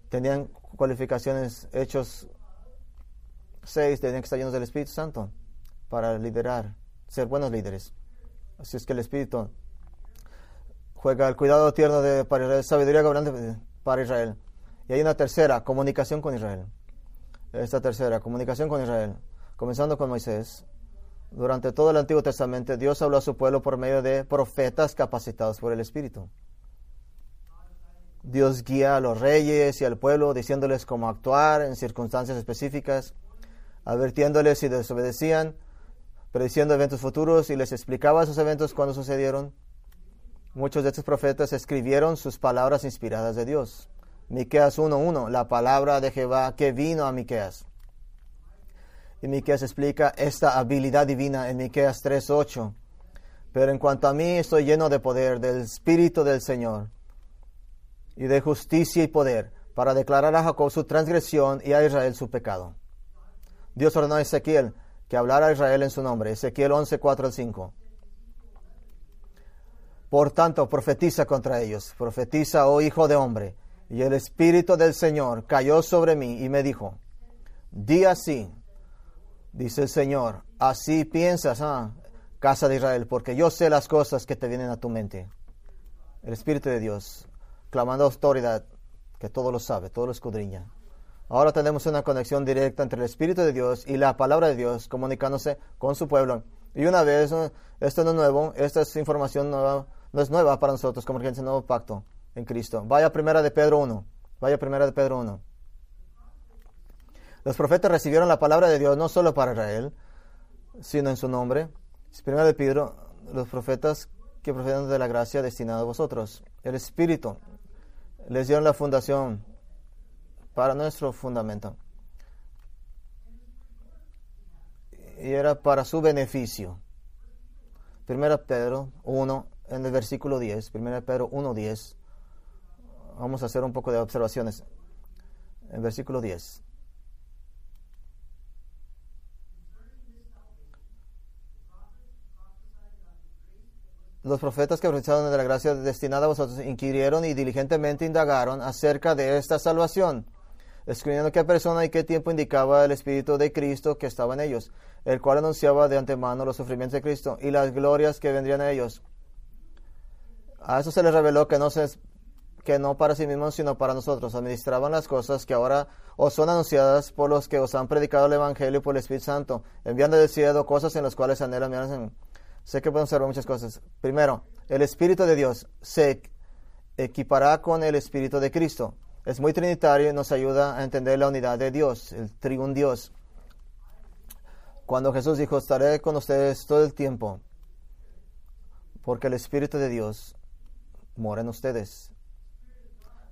S1: tenían cualificaciones, hechos 6, tenían que estar del Espíritu Santo para liderar, ser buenos líderes. Así es que el Espíritu juega el cuidado tierno de, para Israel, sabiduría gobernante para Israel. Y hay una tercera, comunicación con Israel. Esta tercera, comunicación con Israel, comenzando con Moisés. Durante todo el Antiguo Testamento, Dios habló a su pueblo por medio de profetas capacitados por el Espíritu. Dios guía a los reyes y al pueblo diciéndoles cómo actuar en circunstancias específicas, advirtiéndoles si desobedecían, prediciendo eventos futuros y les explicaba esos eventos cuando sucedieron. Muchos de estos profetas escribieron sus palabras inspiradas de Dios. Miqueas 1.1, la palabra de Jehová que vino a Miqueas. Y Miqueas explica esta habilidad divina en Miqueas 3.8. Pero en cuanto a mí estoy lleno de poder del Espíritu del Señor y de justicia y poder para declarar a Jacob su transgresión y a Israel su pecado. Dios ordenó a Ezequiel que hablara Israel en su nombre. Ezequiel 11, 4 al 5. Por tanto, profetiza contra ellos. Profetiza, oh hijo de hombre y el Espíritu del Señor cayó sobre mí y me dijo, di así, dice el Señor, así piensas, ah, casa de Israel, porque yo sé las cosas que te vienen a tu mente. El Espíritu de Dios, clamando autoridad, que todo lo sabe, todo lo escudriña. Ahora tenemos una conexión directa entre el Espíritu de Dios y la palabra de Dios, comunicándose con su pueblo. Y una vez, esto no es nuevo, esta es información nueva, no es nueva para nosotros como gente nuevo pacto en Cristo. Vaya primera de Pedro 1. Vaya primera de Pedro 1. Los profetas recibieron la palabra de Dios no solo para Israel, sino en su nombre. Primera de Pedro, los profetas que proceden de la gracia destinada a vosotros. El Espíritu les dio la fundación para nuestro fundamento. Y era para su beneficio. Primera Pedro 1, en el versículo 10. Primera Pedro 1, 10 Vamos a hacer un poco de observaciones. En versículo 10. Los profetas que profetizaron de la gracia destinada a vosotros inquirieron y diligentemente indagaron acerca de esta salvación, escribiendo qué persona y qué tiempo indicaba el Espíritu de Cristo que estaba en ellos, el cual anunciaba de antemano los sufrimientos de Cristo y las glorias que vendrían a ellos. A eso se les reveló que no que no para sí mismos, sino para nosotros. Administraban las cosas que ahora os son anunciadas por los que os han predicado el Evangelio por el Espíritu Santo, enviando del cielo cosas en las cuales anhelan. Sé que pueden observar muchas cosas. Primero, el Espíritu de Dios se equipará con el Espíritu de Cristo. Es muy trinitario y nos ayuda a entender la unidad de Dios, el triun Dios. Cuando Jesús dijo, estaré con ustedes todo el tiempo, porque el Espíritu de Dios mora en ustedes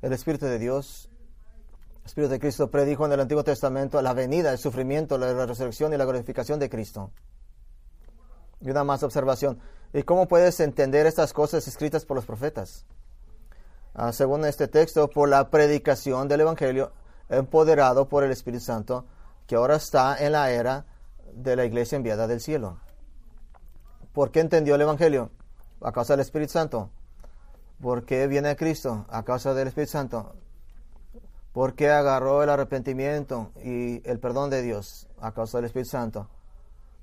S1: el Espíritu de Dios, el Espíritu de Cristo predijo en el Antiguo Testamento la venida, el sufrimiento, la resurrección y la glorificación de Cristo. Y una más observación. ¿Y cómo puedes entender estas cosas escritas por los profetas? Ah, según este texto, por la predicación del Evangelio empoderado por el Espíritu Santo, que ahora está en la era de la iglesia enviada del cielo. ¿Por qué entendió el Evangelio? A causa del Espíritu Santo. ¿Por qué viene a Cristo? A causa del Espíritu Santo. ¿Por qué agarró el arrepentimiento y el perdón de Dios? A causa del Espíritu Santo.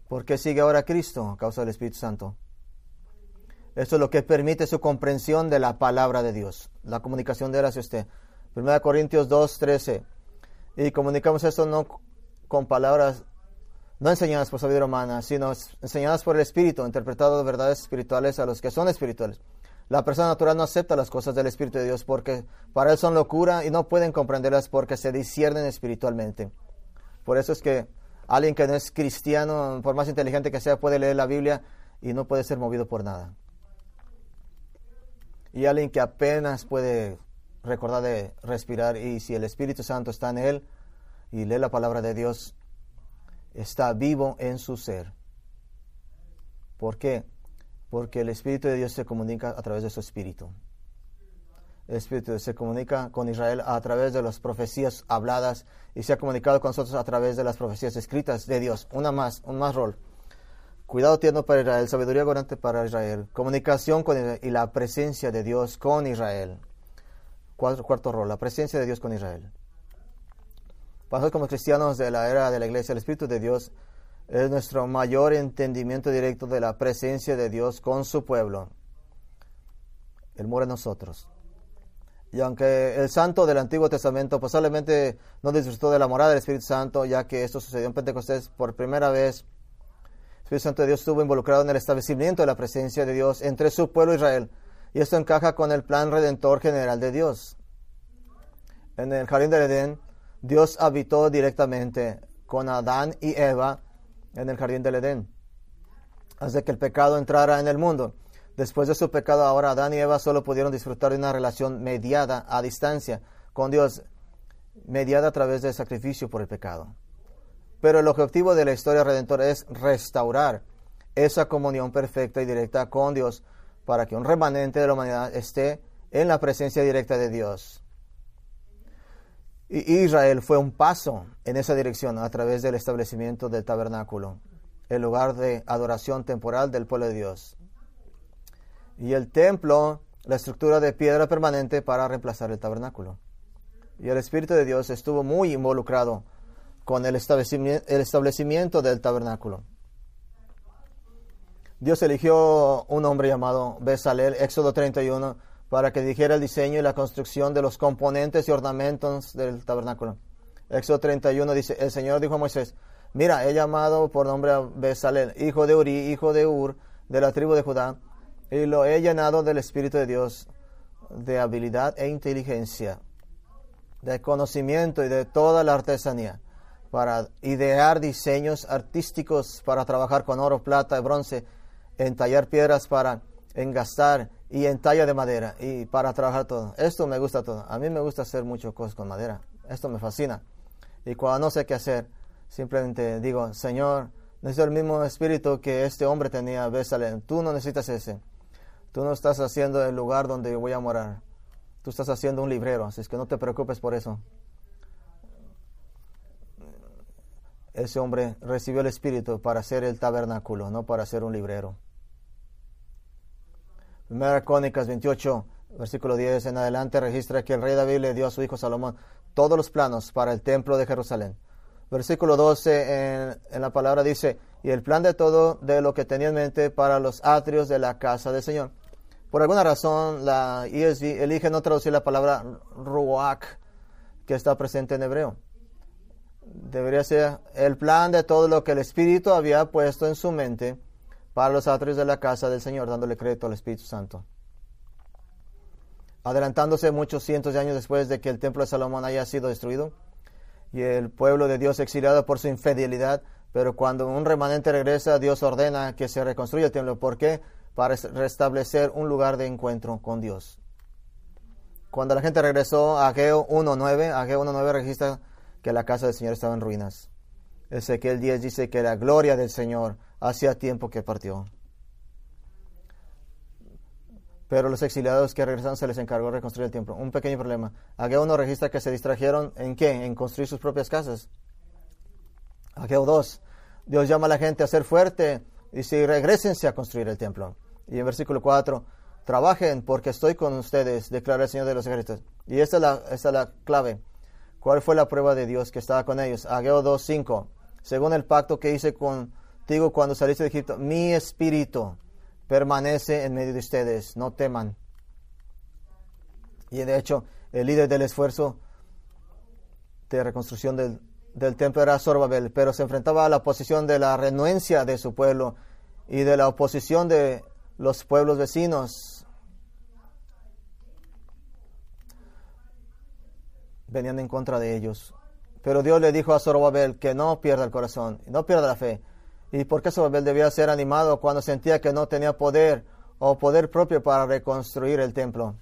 S1: ¿Por qué sigue ahora a Cristo? A causa del Espíritu Santo. Esto es lo que permite su comprensión de la palabra de Dios, la comunicación de él hacia usted. 1 Corintios 2, 13. Y comunicamos esto no con palabras, no enseñadas por sabiduría humana, sino enseñadas por el Espíritu, interpretado de verdades espirituales a los que son espirituales. La persona natural no acepta las cosas del Espíritu de Dios porque para él son locura y no pueden comprenderlas porque se disciernen espiritualmente. Por eso es que alguien que no es cristiano, por más inteligente que sea, puede leer la Biblia y no puede ser movido por nada. Y alguien que apenas puede recordar de respirar y si el Espíritu Santo está en él y lee la palabra de Dios, está vivo en su ser. ¿Por qué? Porque el Espíritu de Dios se comunica a través de su Espíritu. El Espíritu se comunica con Israel a través de las profecías habladas y se ha comunicado con nosotros a través de las profecías escritas de Dios. Una más, un más rol. Cuidado tierno para Israel, sabiduría gobernante para Israel, comunicación con y la presencia de Dios con Israel. Cuarto, cuarto rol, la presencia de Dios con Israel. Para como cristianos de la era de la iglesia, el Espíritu de Dios es nuestro mayor entendimiento directo de la presencia de Dios con su pueblo. Él muere en nosotros. Y aunque el santo del Antiguo Testamento posiblemente no disfrutó de la morada del Espíritu Santo, ya que esto sucedió en Pentecostés por primera vez, Espíritu Santo de Dios estuvo involucrado en el establecimiento de la presencia de Dios entre su pueblo Israel. Y esto encaja con el plan redentor general de Dios. En el jardín del Edén, Dios habitó directamente con Adán y Eva en el jardín del Edén, hasta que el pecado entrara en el mundo. Después de su pecado, ahora Adán y Eva solo pudieron disfrutar de una relación mediada a distancia con Dios, mediada a través del sacrificio por el pecado. Pero el objetivo de la historia redentora es restaurar esa comunión perfecta y directa con Dios para que un remanente de la humanidad esté en la presencia directa de Dios. Y Israel fue un paso en esa dirección a través del establecimiento del tabernáculo, el lugar de adoración temporal del pueblo de Dios. Y el templo, la estructura de piedra permanente para reemplazar el tabernáculo. Y el Espíritu de Dios estuvo muy involucrado con el establecimiento, del tabernáculo. Dios eligió un hombre llamado Besalel, Éxodo 31, para que dijera el diseño y la construcción de los componentes y ornamentos del tabernáculo. Éxodo 31 dice, el Señor dijo a Moisés, mira, he llamado por nombre a Besalel, hijo de Uri, hijo de Ur, de la tribu de Judá, y lo he llenado del Espíritu de Dios, de habilidad e inteligencia, de conocimiento y de toda la artesanía, para idear diseños artísticos, para trabajar con oro, plata y bronce, entallar piedras para engastar y en talla de madera y para trabajar todo. Esto me gusta todo. A mí me gusta hacer muchas cosas con madera. Esto me fascina. Y cuando no sé qué hacer, simplemente digo, Señor, necesito el mismo espíritu que este hombre tenía. Bésale. Tú no necesitas ese. Tú no estás haciendo el lugar donde voy a morar. Tú estás haciendo un librero. Así es que no te preocupes por eso. Ese hombre recibió el espíritu para hacer el tabernáculo, no para ser un librero. Primera Crónicas 28, versículo 10 en adelante registra que el rey David le dio a su hijo Salomón todos los planos para el templo de Jerusalén. Versículo 12 en, la palabra dice, y el plan de todo de lo que tenía en mente para los atrios de la casa del Señor. Por alguna razón la ESV elige no traducir la palabra ruach que está presente en hebreo. Debería ser el plan de todo lo que el Espíritu había puesto en su mente para los atrios de la casa del Señor, dándole crédito al Espíritu Santo. Adelantándose muchos cientos de años después de que el templo de Salomón haya sido destruido y el pueblo de Dios exiliado por su infidelidad, pero cuando un remanente regresa, Dios ordena que se reconstruya el templo. ¿Por qué? Para restablecer un lugar de encuentro con Dios. Cuando la gente regresó a Ageo 1.9, Ageo 1.9 registra que la casa del Señor estaba en ruinas. Ezequiel 10 dice que la gloria del Señor hacía tiempo que partió. Pero los exiliados que regresaron se les encargó reconstruir el templo. Un pequeño problema. Ageo 1 registra que se distrajeron en qué? En construir sus propias casas. Ageo 2. Dios llama a la gente a ser fuerte y si regresense a construir el templo. Y en versículo 4, trabajen porque estoy con ustedes, declara el Señor de los ejércitos. Y esta es la, esta es la clave. ¿Cuál fue la prueba de Dios que estaba con ellos? Ageo 2, 5. Según el pacto que hice con digo cuando saliste de Egipto, mi espíritu permanece en medio de ustedes, no teman. Y de hecho, el líder del esfuerzo de reconstrucción del, templo era Zorobabel, pero se enfrentaba a la oposición de la renuencia de su pueblo y de la oposición de los pueblos vecinos. Venían en contra de ellos. Pero Dios le dijo a Zorobabel que no pierda el corazón, no pierda la fe, ¿Y por qué Zorobabel debía ser animado cuando sentía que no tenía poder o poder propio para reconstruir el templo?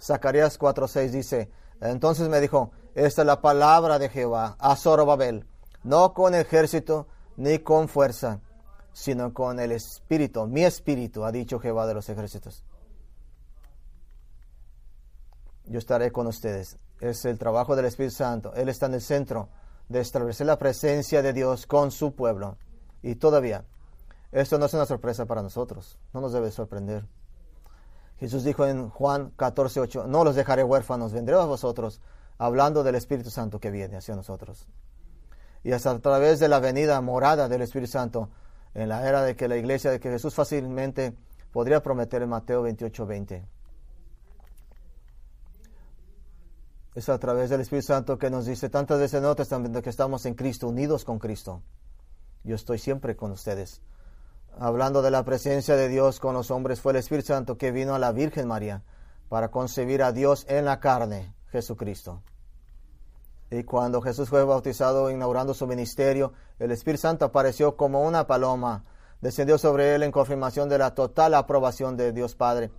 S1: Zacarías 4:6 dice, entonces me dijo, esta es la palabra de Jehová a Zorobabel, no con ejército ni con fuerza, sino con el espíritu, mi espíritu, ha dicho Jehová de los ejércitos. Yo estaré con ustedes. Es el trabajo del Espíritu Santo. Él está en el centro de establecer la presencia de Dios con su pueblo. Y todavía, esto no es una sorpresa para nosotros. No nos debe sorprender. Jesús dijo en Juan 14:8, no los dejaré huérfanos, vendré a vosotros, hablando del Espíritu Santo que viene hacia nosotros. Y hasta a través de la venida morada del Espíritu Santo, en la era de que la iglesia, de que Jesús fácilmente podría prometer en Mateo 28:20. Es a través del Espíritu Santo que nos dice tantas veces en el que estamos en Cristo, unidos con Cristo. Yo estoy siempre con ustedes hablando de la presencia de Dios con los hombres, fue el Espíritu Santo que vino a la Virgen María para concebir a Dios en la carne, Jesucristo. Y cuando Jesús fue bautizado, inaugurando su ministerio, el Espíritu Santo apareció como una paloma, descendió sobre él en confirmación de la total aprobación de Dios Padre,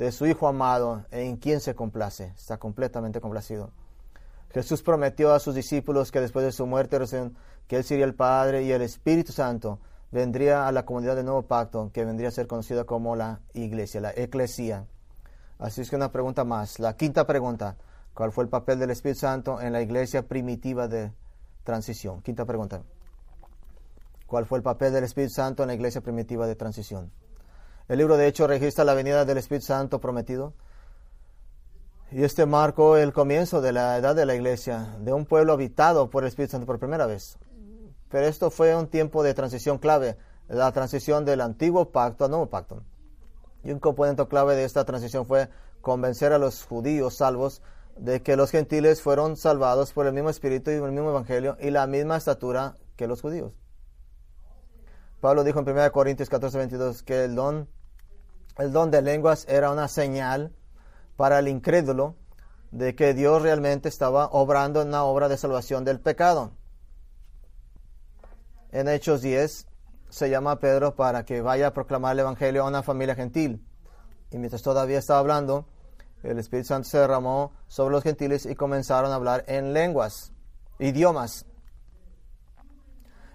S1: de su Hijo amado, en quien se complace, está completamente complacido. Jesús prometió a sus discípulos que después de su muerte, que Él sería el Padre y el Espíritu Santo, vendría a la comunidad del nuevo pacto, que vendría a ser conocida como la iglesia, la eclesía. Así es que una pregunta más. La quinta pregunta, ¿cuál fue el papel del Espíritu Santo en la iglesia primitiva de transición? Quinta pregunta. ¿Cuál fue el papel del Espíritu Santo en la iglesia primitiva de transición? El libro de Hechos registra la venida del Espíritu Santo prometido. Y este marcó el comienzo de la edad de la iglesia, de un pueblo habitado por el Espíritu Santo por primera vez. Pero esto fue un tiempo de transición clave, la transición del antiguo pacto al nuevo pacto. Y un componente clave de esta transición fue convencer a los judíos salvos de que los gentiles fueron salvados por el mismo espíritu y el mismo evangelio y la misma estatura que los judíos. Pablo dijo en 1 Corintios 14, 22 que el don, el don de lenguas era una señal para el incrédulo de que Dios realmente estaba obrando en una obra de salvación del pecado en Hechos 10 se llama a Pedro para que vaya a proclamar el Evangelio a una familia gentil. Y mientras todavía estaba hablando, el Espíritu Santo se derramó sobre los gentiles y comenzaron a hablar en lenguas, idiomas,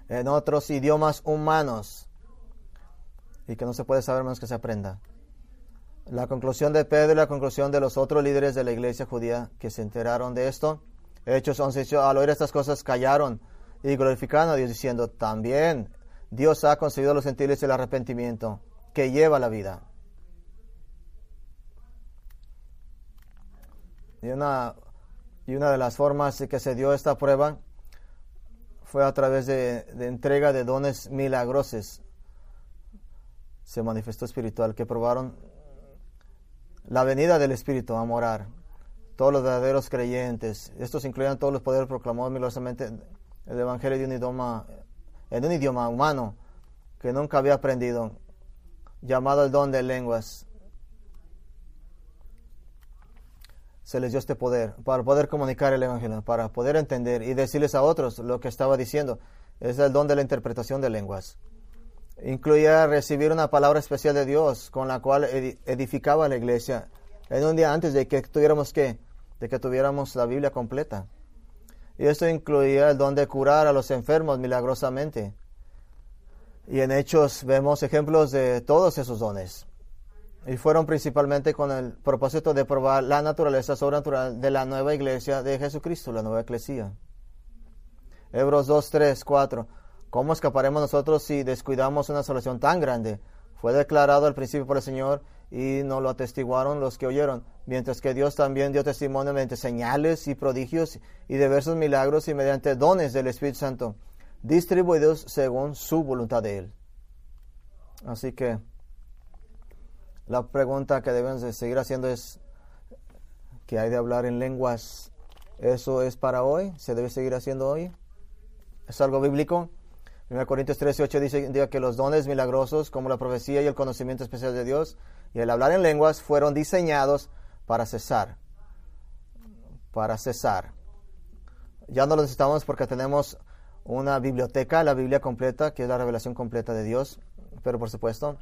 S1: en otros idiomas humanos, y que no se puede saber menos que se aprenda. La conclusión de Pedro y la conclusión de los otros líderes de la iglesia judía que se enteraron de esto, Hechos 11, al oír estas cosas callaron y glorificaron a Dios diciendo, también Dios ha concedido a los gentiles el arrepentimiento que lleva la vida. Y una, y una de las formas que se dio esta prueba fue a través de, de entrega de dones milagrosos. Se manifestó espiritual, que probaron la venida del Espíritu a morar. Todos los verdaderos creyentes, estos incluían todos los poderes proclamados milagrosamente el Evangelio de un idioma, en un idioma humano que nunca había aprendido, llamado el don de lenguas. Se les dio este poder para poder comunicar el Evangelio, para poder entender y decirles a otros lo que estaba diciendo. Es el don de la interpretación de lenguas. Incluía recibir una palabra especial de Dios con la cual edificaba la iglesia en un día antes de que tuviéramos de que tuviéramos la Biblia completa. Y esto incluía el don de curar a los enfermos milagrosamente. Y en Hechos vemos ejemplos de todos esos dones. Y fueron principalmente con el propósito de probar la naturaleza sobrenatural de la nueva iglesia de Jesucristo, la nueva iglesia. Hebreos 2, 3, 4. ¿Cómo escaparemos nosotros si descuidamos una salvación tan grande? Fue declarado al principio por el Señor y no lo atestiguaron los que oyeron, mientras que Dios también dio testimonio mediante señales y prodigios y diversos milagros y mediante dones del Espíritu Santo, distribuidos según su voluntad de Él. Así que la pregunta que debemos de seguir haciendo es, ¿qué hay de hablar en lenguas? ¿Eso es para hoy? ¿Se debe seguir haciendo hoy? ¿Es algo bíblico? 1 Corintios 13, 8 dice que los dones milagrosos, como la profecía y el conocimiento especial de Dios, y el hablar en lenguas, fueron diseñados para cesar. Para cesar. Ya no lo necesitamos porque tenemos una biblioteca, la Biblia completa, que es la revelación completa de Dios. Pero por supuesto,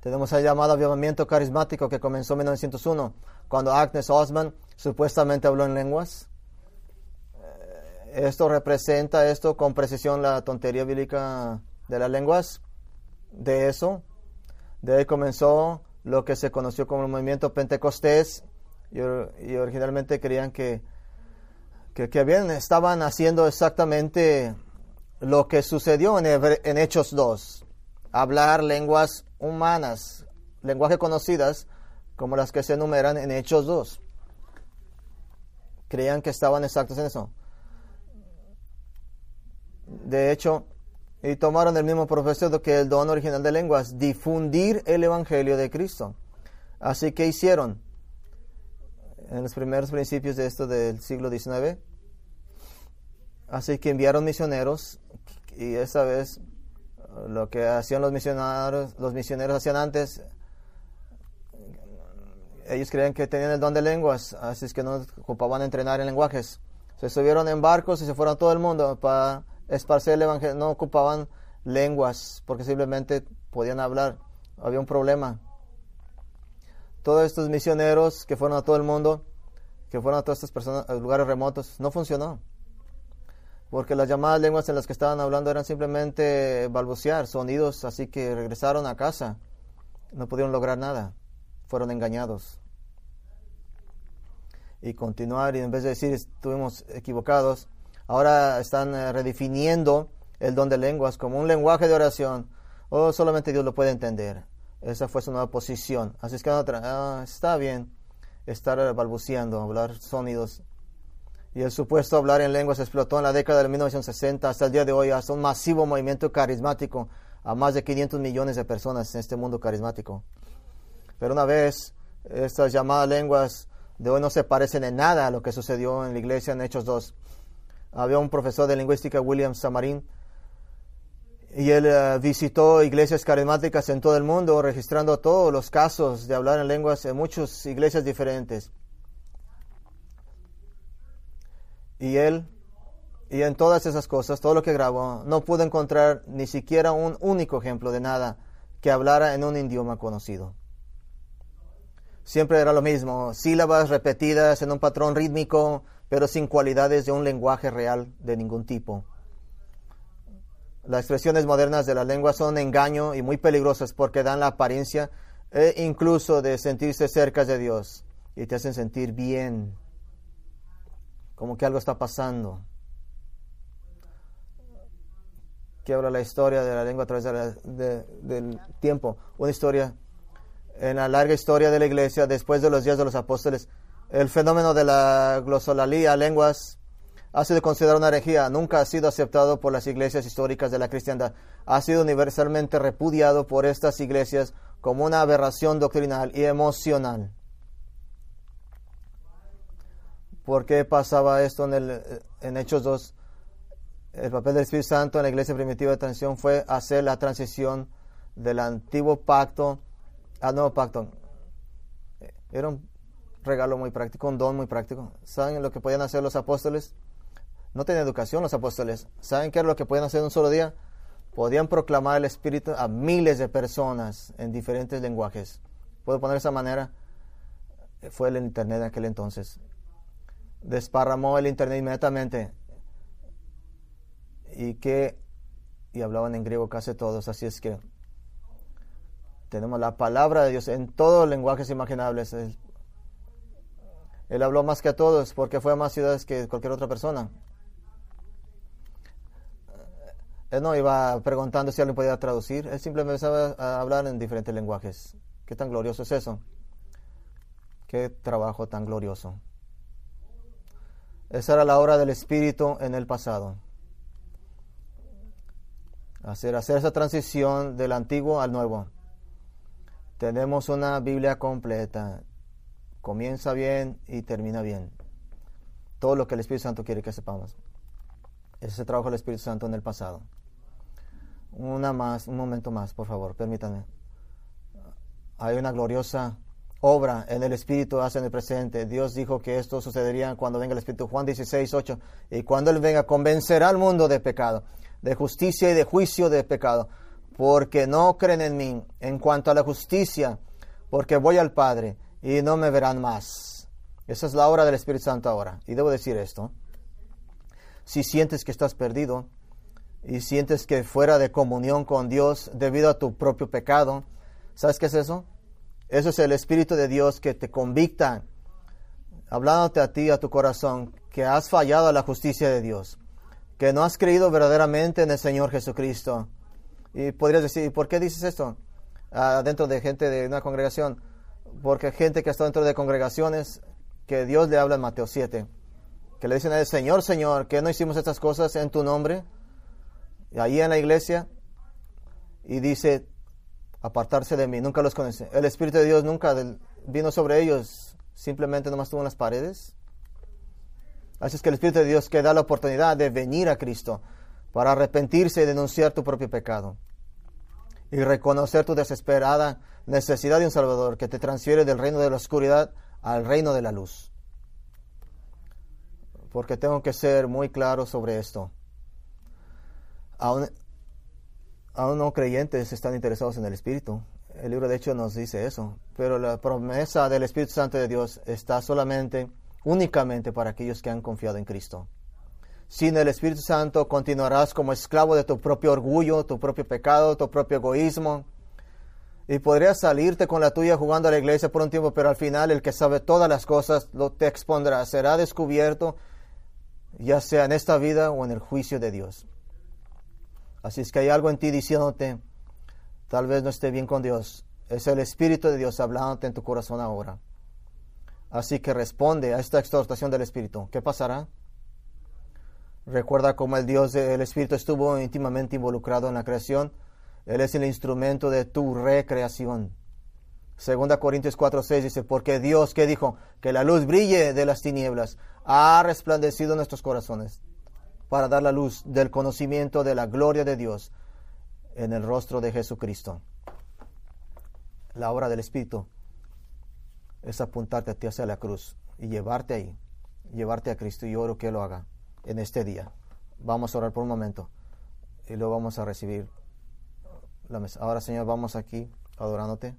S1: tenemos el llamado avivamiento carismático que comenzó en 1901, cuando Agnes Osman supuestamente habló en lenguas esto representa esto con precisión la tontería bíblica de las lenguas. de eso. De ahí comenzó lo que se conoció como el movimiento Pentecostés y, originalmente creían que, que, bien, estaban haciendo exactamente lo que sucedió en, en Hechos 2, hablar lenguas humanas, lenguaje conocidas como las que se enumeran en Hechos 2. Creían que estaban exactos en eso. De hecho, y tomaron el mismo profesor que el don original de lenguas, difundir el Evangelio de Cristo. Así que hicieron en los primeros principios de esto del siglo XIX. Así que enviaron misioneros y esa vez lo que hacían los misioneros, los misioneros hacían antes, ellos creían que tenían el don de lenguas, así es que no ocupaban entrenar en lenguajes. Se subieron en barcos y se fueron a todo el mundo para esparcer el evangelio. No ocupaban lenguas porque simplemente podían hablar. Había un problema. Todos estos misioneros que fueron a todo el mundo, que fueron a todas estas personas, a lugares remotos, no funcionó porque las llamadas lenguas en las que estaban hablando eran simplemente balbucear, sonidos, así que regresaron a casa. No pudieron lograr nada, fueron engañados. Y continuar, y en vez de decir estuvimos equivocados, ahora están eh, redefiniendo el don de lenguas como un lenguaje de oración. O solamente Dios lo puede entender. Esa fue su nueva posición. Así es que ah, está bien estar balbuceando, hablar sonidos y el supuesto hablar en lenguas explotó en la década de 1960 hasta el día de hoy, hasta un masivo movimiento carismático a más de 500 millones de personas en este mundo carismático. Pero una vez, estas llamadas lenguas de hoy no se parecen en nada a lo que sucedió en la iglesia en Hechos 2. Había un profesor de lingüística, William Samarin, y él eh, visitó iglesias carismáticas en todo el mundo, registrando todos los casos de hablar en lenguas en muchas iglesias diferentes. Y él, y en todas esas cosas, todo lo que grabó, no pudo encontrar ni siquiera un único ejemplo de nada que hablara en un idioma conocido. Siempre era lo mismo, sílabas repetidas en un patrón rítmico, pero sin cualidades de un lenguaje real de ningún tipo. Las expresiones modernas de la lengua son engaño y muy peligrosas porque dan la apariencia e incluso de sentirse cerca de Dios y te hacen sentir bien como que algo está pasando. Que habla la historia de la lengua a través del tiempo. Una historia, en la larga historia de la iglesia, después de los días de los apóstoles, el fenómeno de la glosolalía, lenguas, ha sido considerado una herejía. Nunca ha sido aceptado por las iglesias históricas de la cristiandad. Ha sido universalmente repudiado por estas iglesias como una aberración doctrinal y emocional. ¿Por qué pasaba esto en, el, en Hechos 2? El papel del Espíritu Santo en la iglesia primitiva de transición fue hacer la transición del antiguo pacto al nuevo pacto. Era un regalo muy práctico, un don muy práctico. ¿Saben lo que podían hacer los apóstoles? No tenían educación los apóstoles. ¿Saben qué era lo que podían hacer en un solo día? Podían proclamar el Espíritu a miles de personas en diferentes lenguajes. ¿Puedo poner de esa manera? Fue el Internet en aquel entonces desparramó el internet inmediatamente y que y hablaban en griego casi todos, así es que tenemos la palabra de Dios en todos los lenguajes imaginables. Él, habló más que a todos porque fue a más ciudades que cualquier otra persona. Él no iba preguntando si alguien podía traducir, él simplemente sabe hablar en diferentes lenguajes. ¿Qué tan glorioso es eso? Qué trabajo tan glorioso. Esa era la obra del Espíritu en el pasado. Hacer, hacer esa transición del antiguo al nuevo. Tenemos una Biblia completa. Comienza bien y termina bien. Todo lo que el Espíritu Santo quiere que sepamos. Ese trabajo del Espíritu Santo en el pasado. Una más, un momento más, por favor, permítanme. Hay una gloriosa obra en el Espíritu hace en el presente. Dios dijo que esto sucedería cuando venga el Espíritu. Juan 16, 8. Y cuando Él venga, convencerá al mundo de pecado, de justicia y de juicio de pecado, porque no creen en mí. En cuanto a la justicia, porque voy al Padre y no me verán más. Esa es la obra del Espíritu Santo ahora. Y debo decir esto. Si sientes que estás perdido, y sientes que fuera de comunión con Dios debido a tu propio pecado, ¿sabes qué es eso? Eso es el Espíritu de Dios que te convicta, hablándote a ti, a tu corazón, que has fallado a la justicia de Dios, que no has creído verdaderamente en el Señor Jesucristo. Y podrías decir, ¿por qué dices esto? Ah, dentro de gente de una congregación, porque gente que está dentro de congregaciones, que Dios le habla en Mateo 7, que le dicen a él, Señor, Señor, que no hicimos estas cosas en tu nombre? Y ahí en la iglesia, y dice, apartarse de mí, nunca los conocí. El Espíritu de Dios nunca vino sobre ellos, simplemente nomás estuvo en las paredes. Así es que el Espíritu de Dios que da la oportunidad de venir a Cristo para arrepentirse y denunciar tu propio pecado y reconocer tu desesperada necesidad de un Salvador que te transfiere del reino de la oscuridad al reino de la luz. Porque tengo que ser muy claro sobre esto. Aún, no creyentes están interesados en el Espíritu. El libro de hecho nos dice eso. Pero la promesa del Espíritu Santo de Dios está solamente, únicamente para aquellos que han confiado en Cristo. Sin el Espíritu Santo continuarás como esclavo de tu propio orgullo, tu propio pecado, tu propio egoísmo. Y podrías salirte con la tuya jugando a la iglesia por un tiempo, pero al final el que sabe todas las cosas lo te expondrá, será descubierto, ya sea en esta vida o en el juicio de Dios. Así es que hay algo en ti diciéndote, tal vez no esté bien con Dios. Es el Espíritu de Dios hablándote en tu corazón ahora. Así que responde a esta exhortación del Espíritu. ¿Qué pasará? Recuerda cómo el Dios del Espíritu estuvo íntimamente involucrado en la creación. Él es el instrumento de tu recreación. Segunda Corintios 4:6 dice, porque Dios que dijo que la luz brille de las tinieblas, ha resplandecido en nuestros corazones para dar la luz del conocimiento de la gloria de Dios en el rostro de Jesucristo. La obra del Espíritu es apuntarte a ti hacia la cruz y llevarte ahí, llevarte a Cristo. Y oro que lo haga en este día. Vamos a orar por un momento y luego vamos a recibir la mesa. Ahora, Señor, vamos aquí adorándote.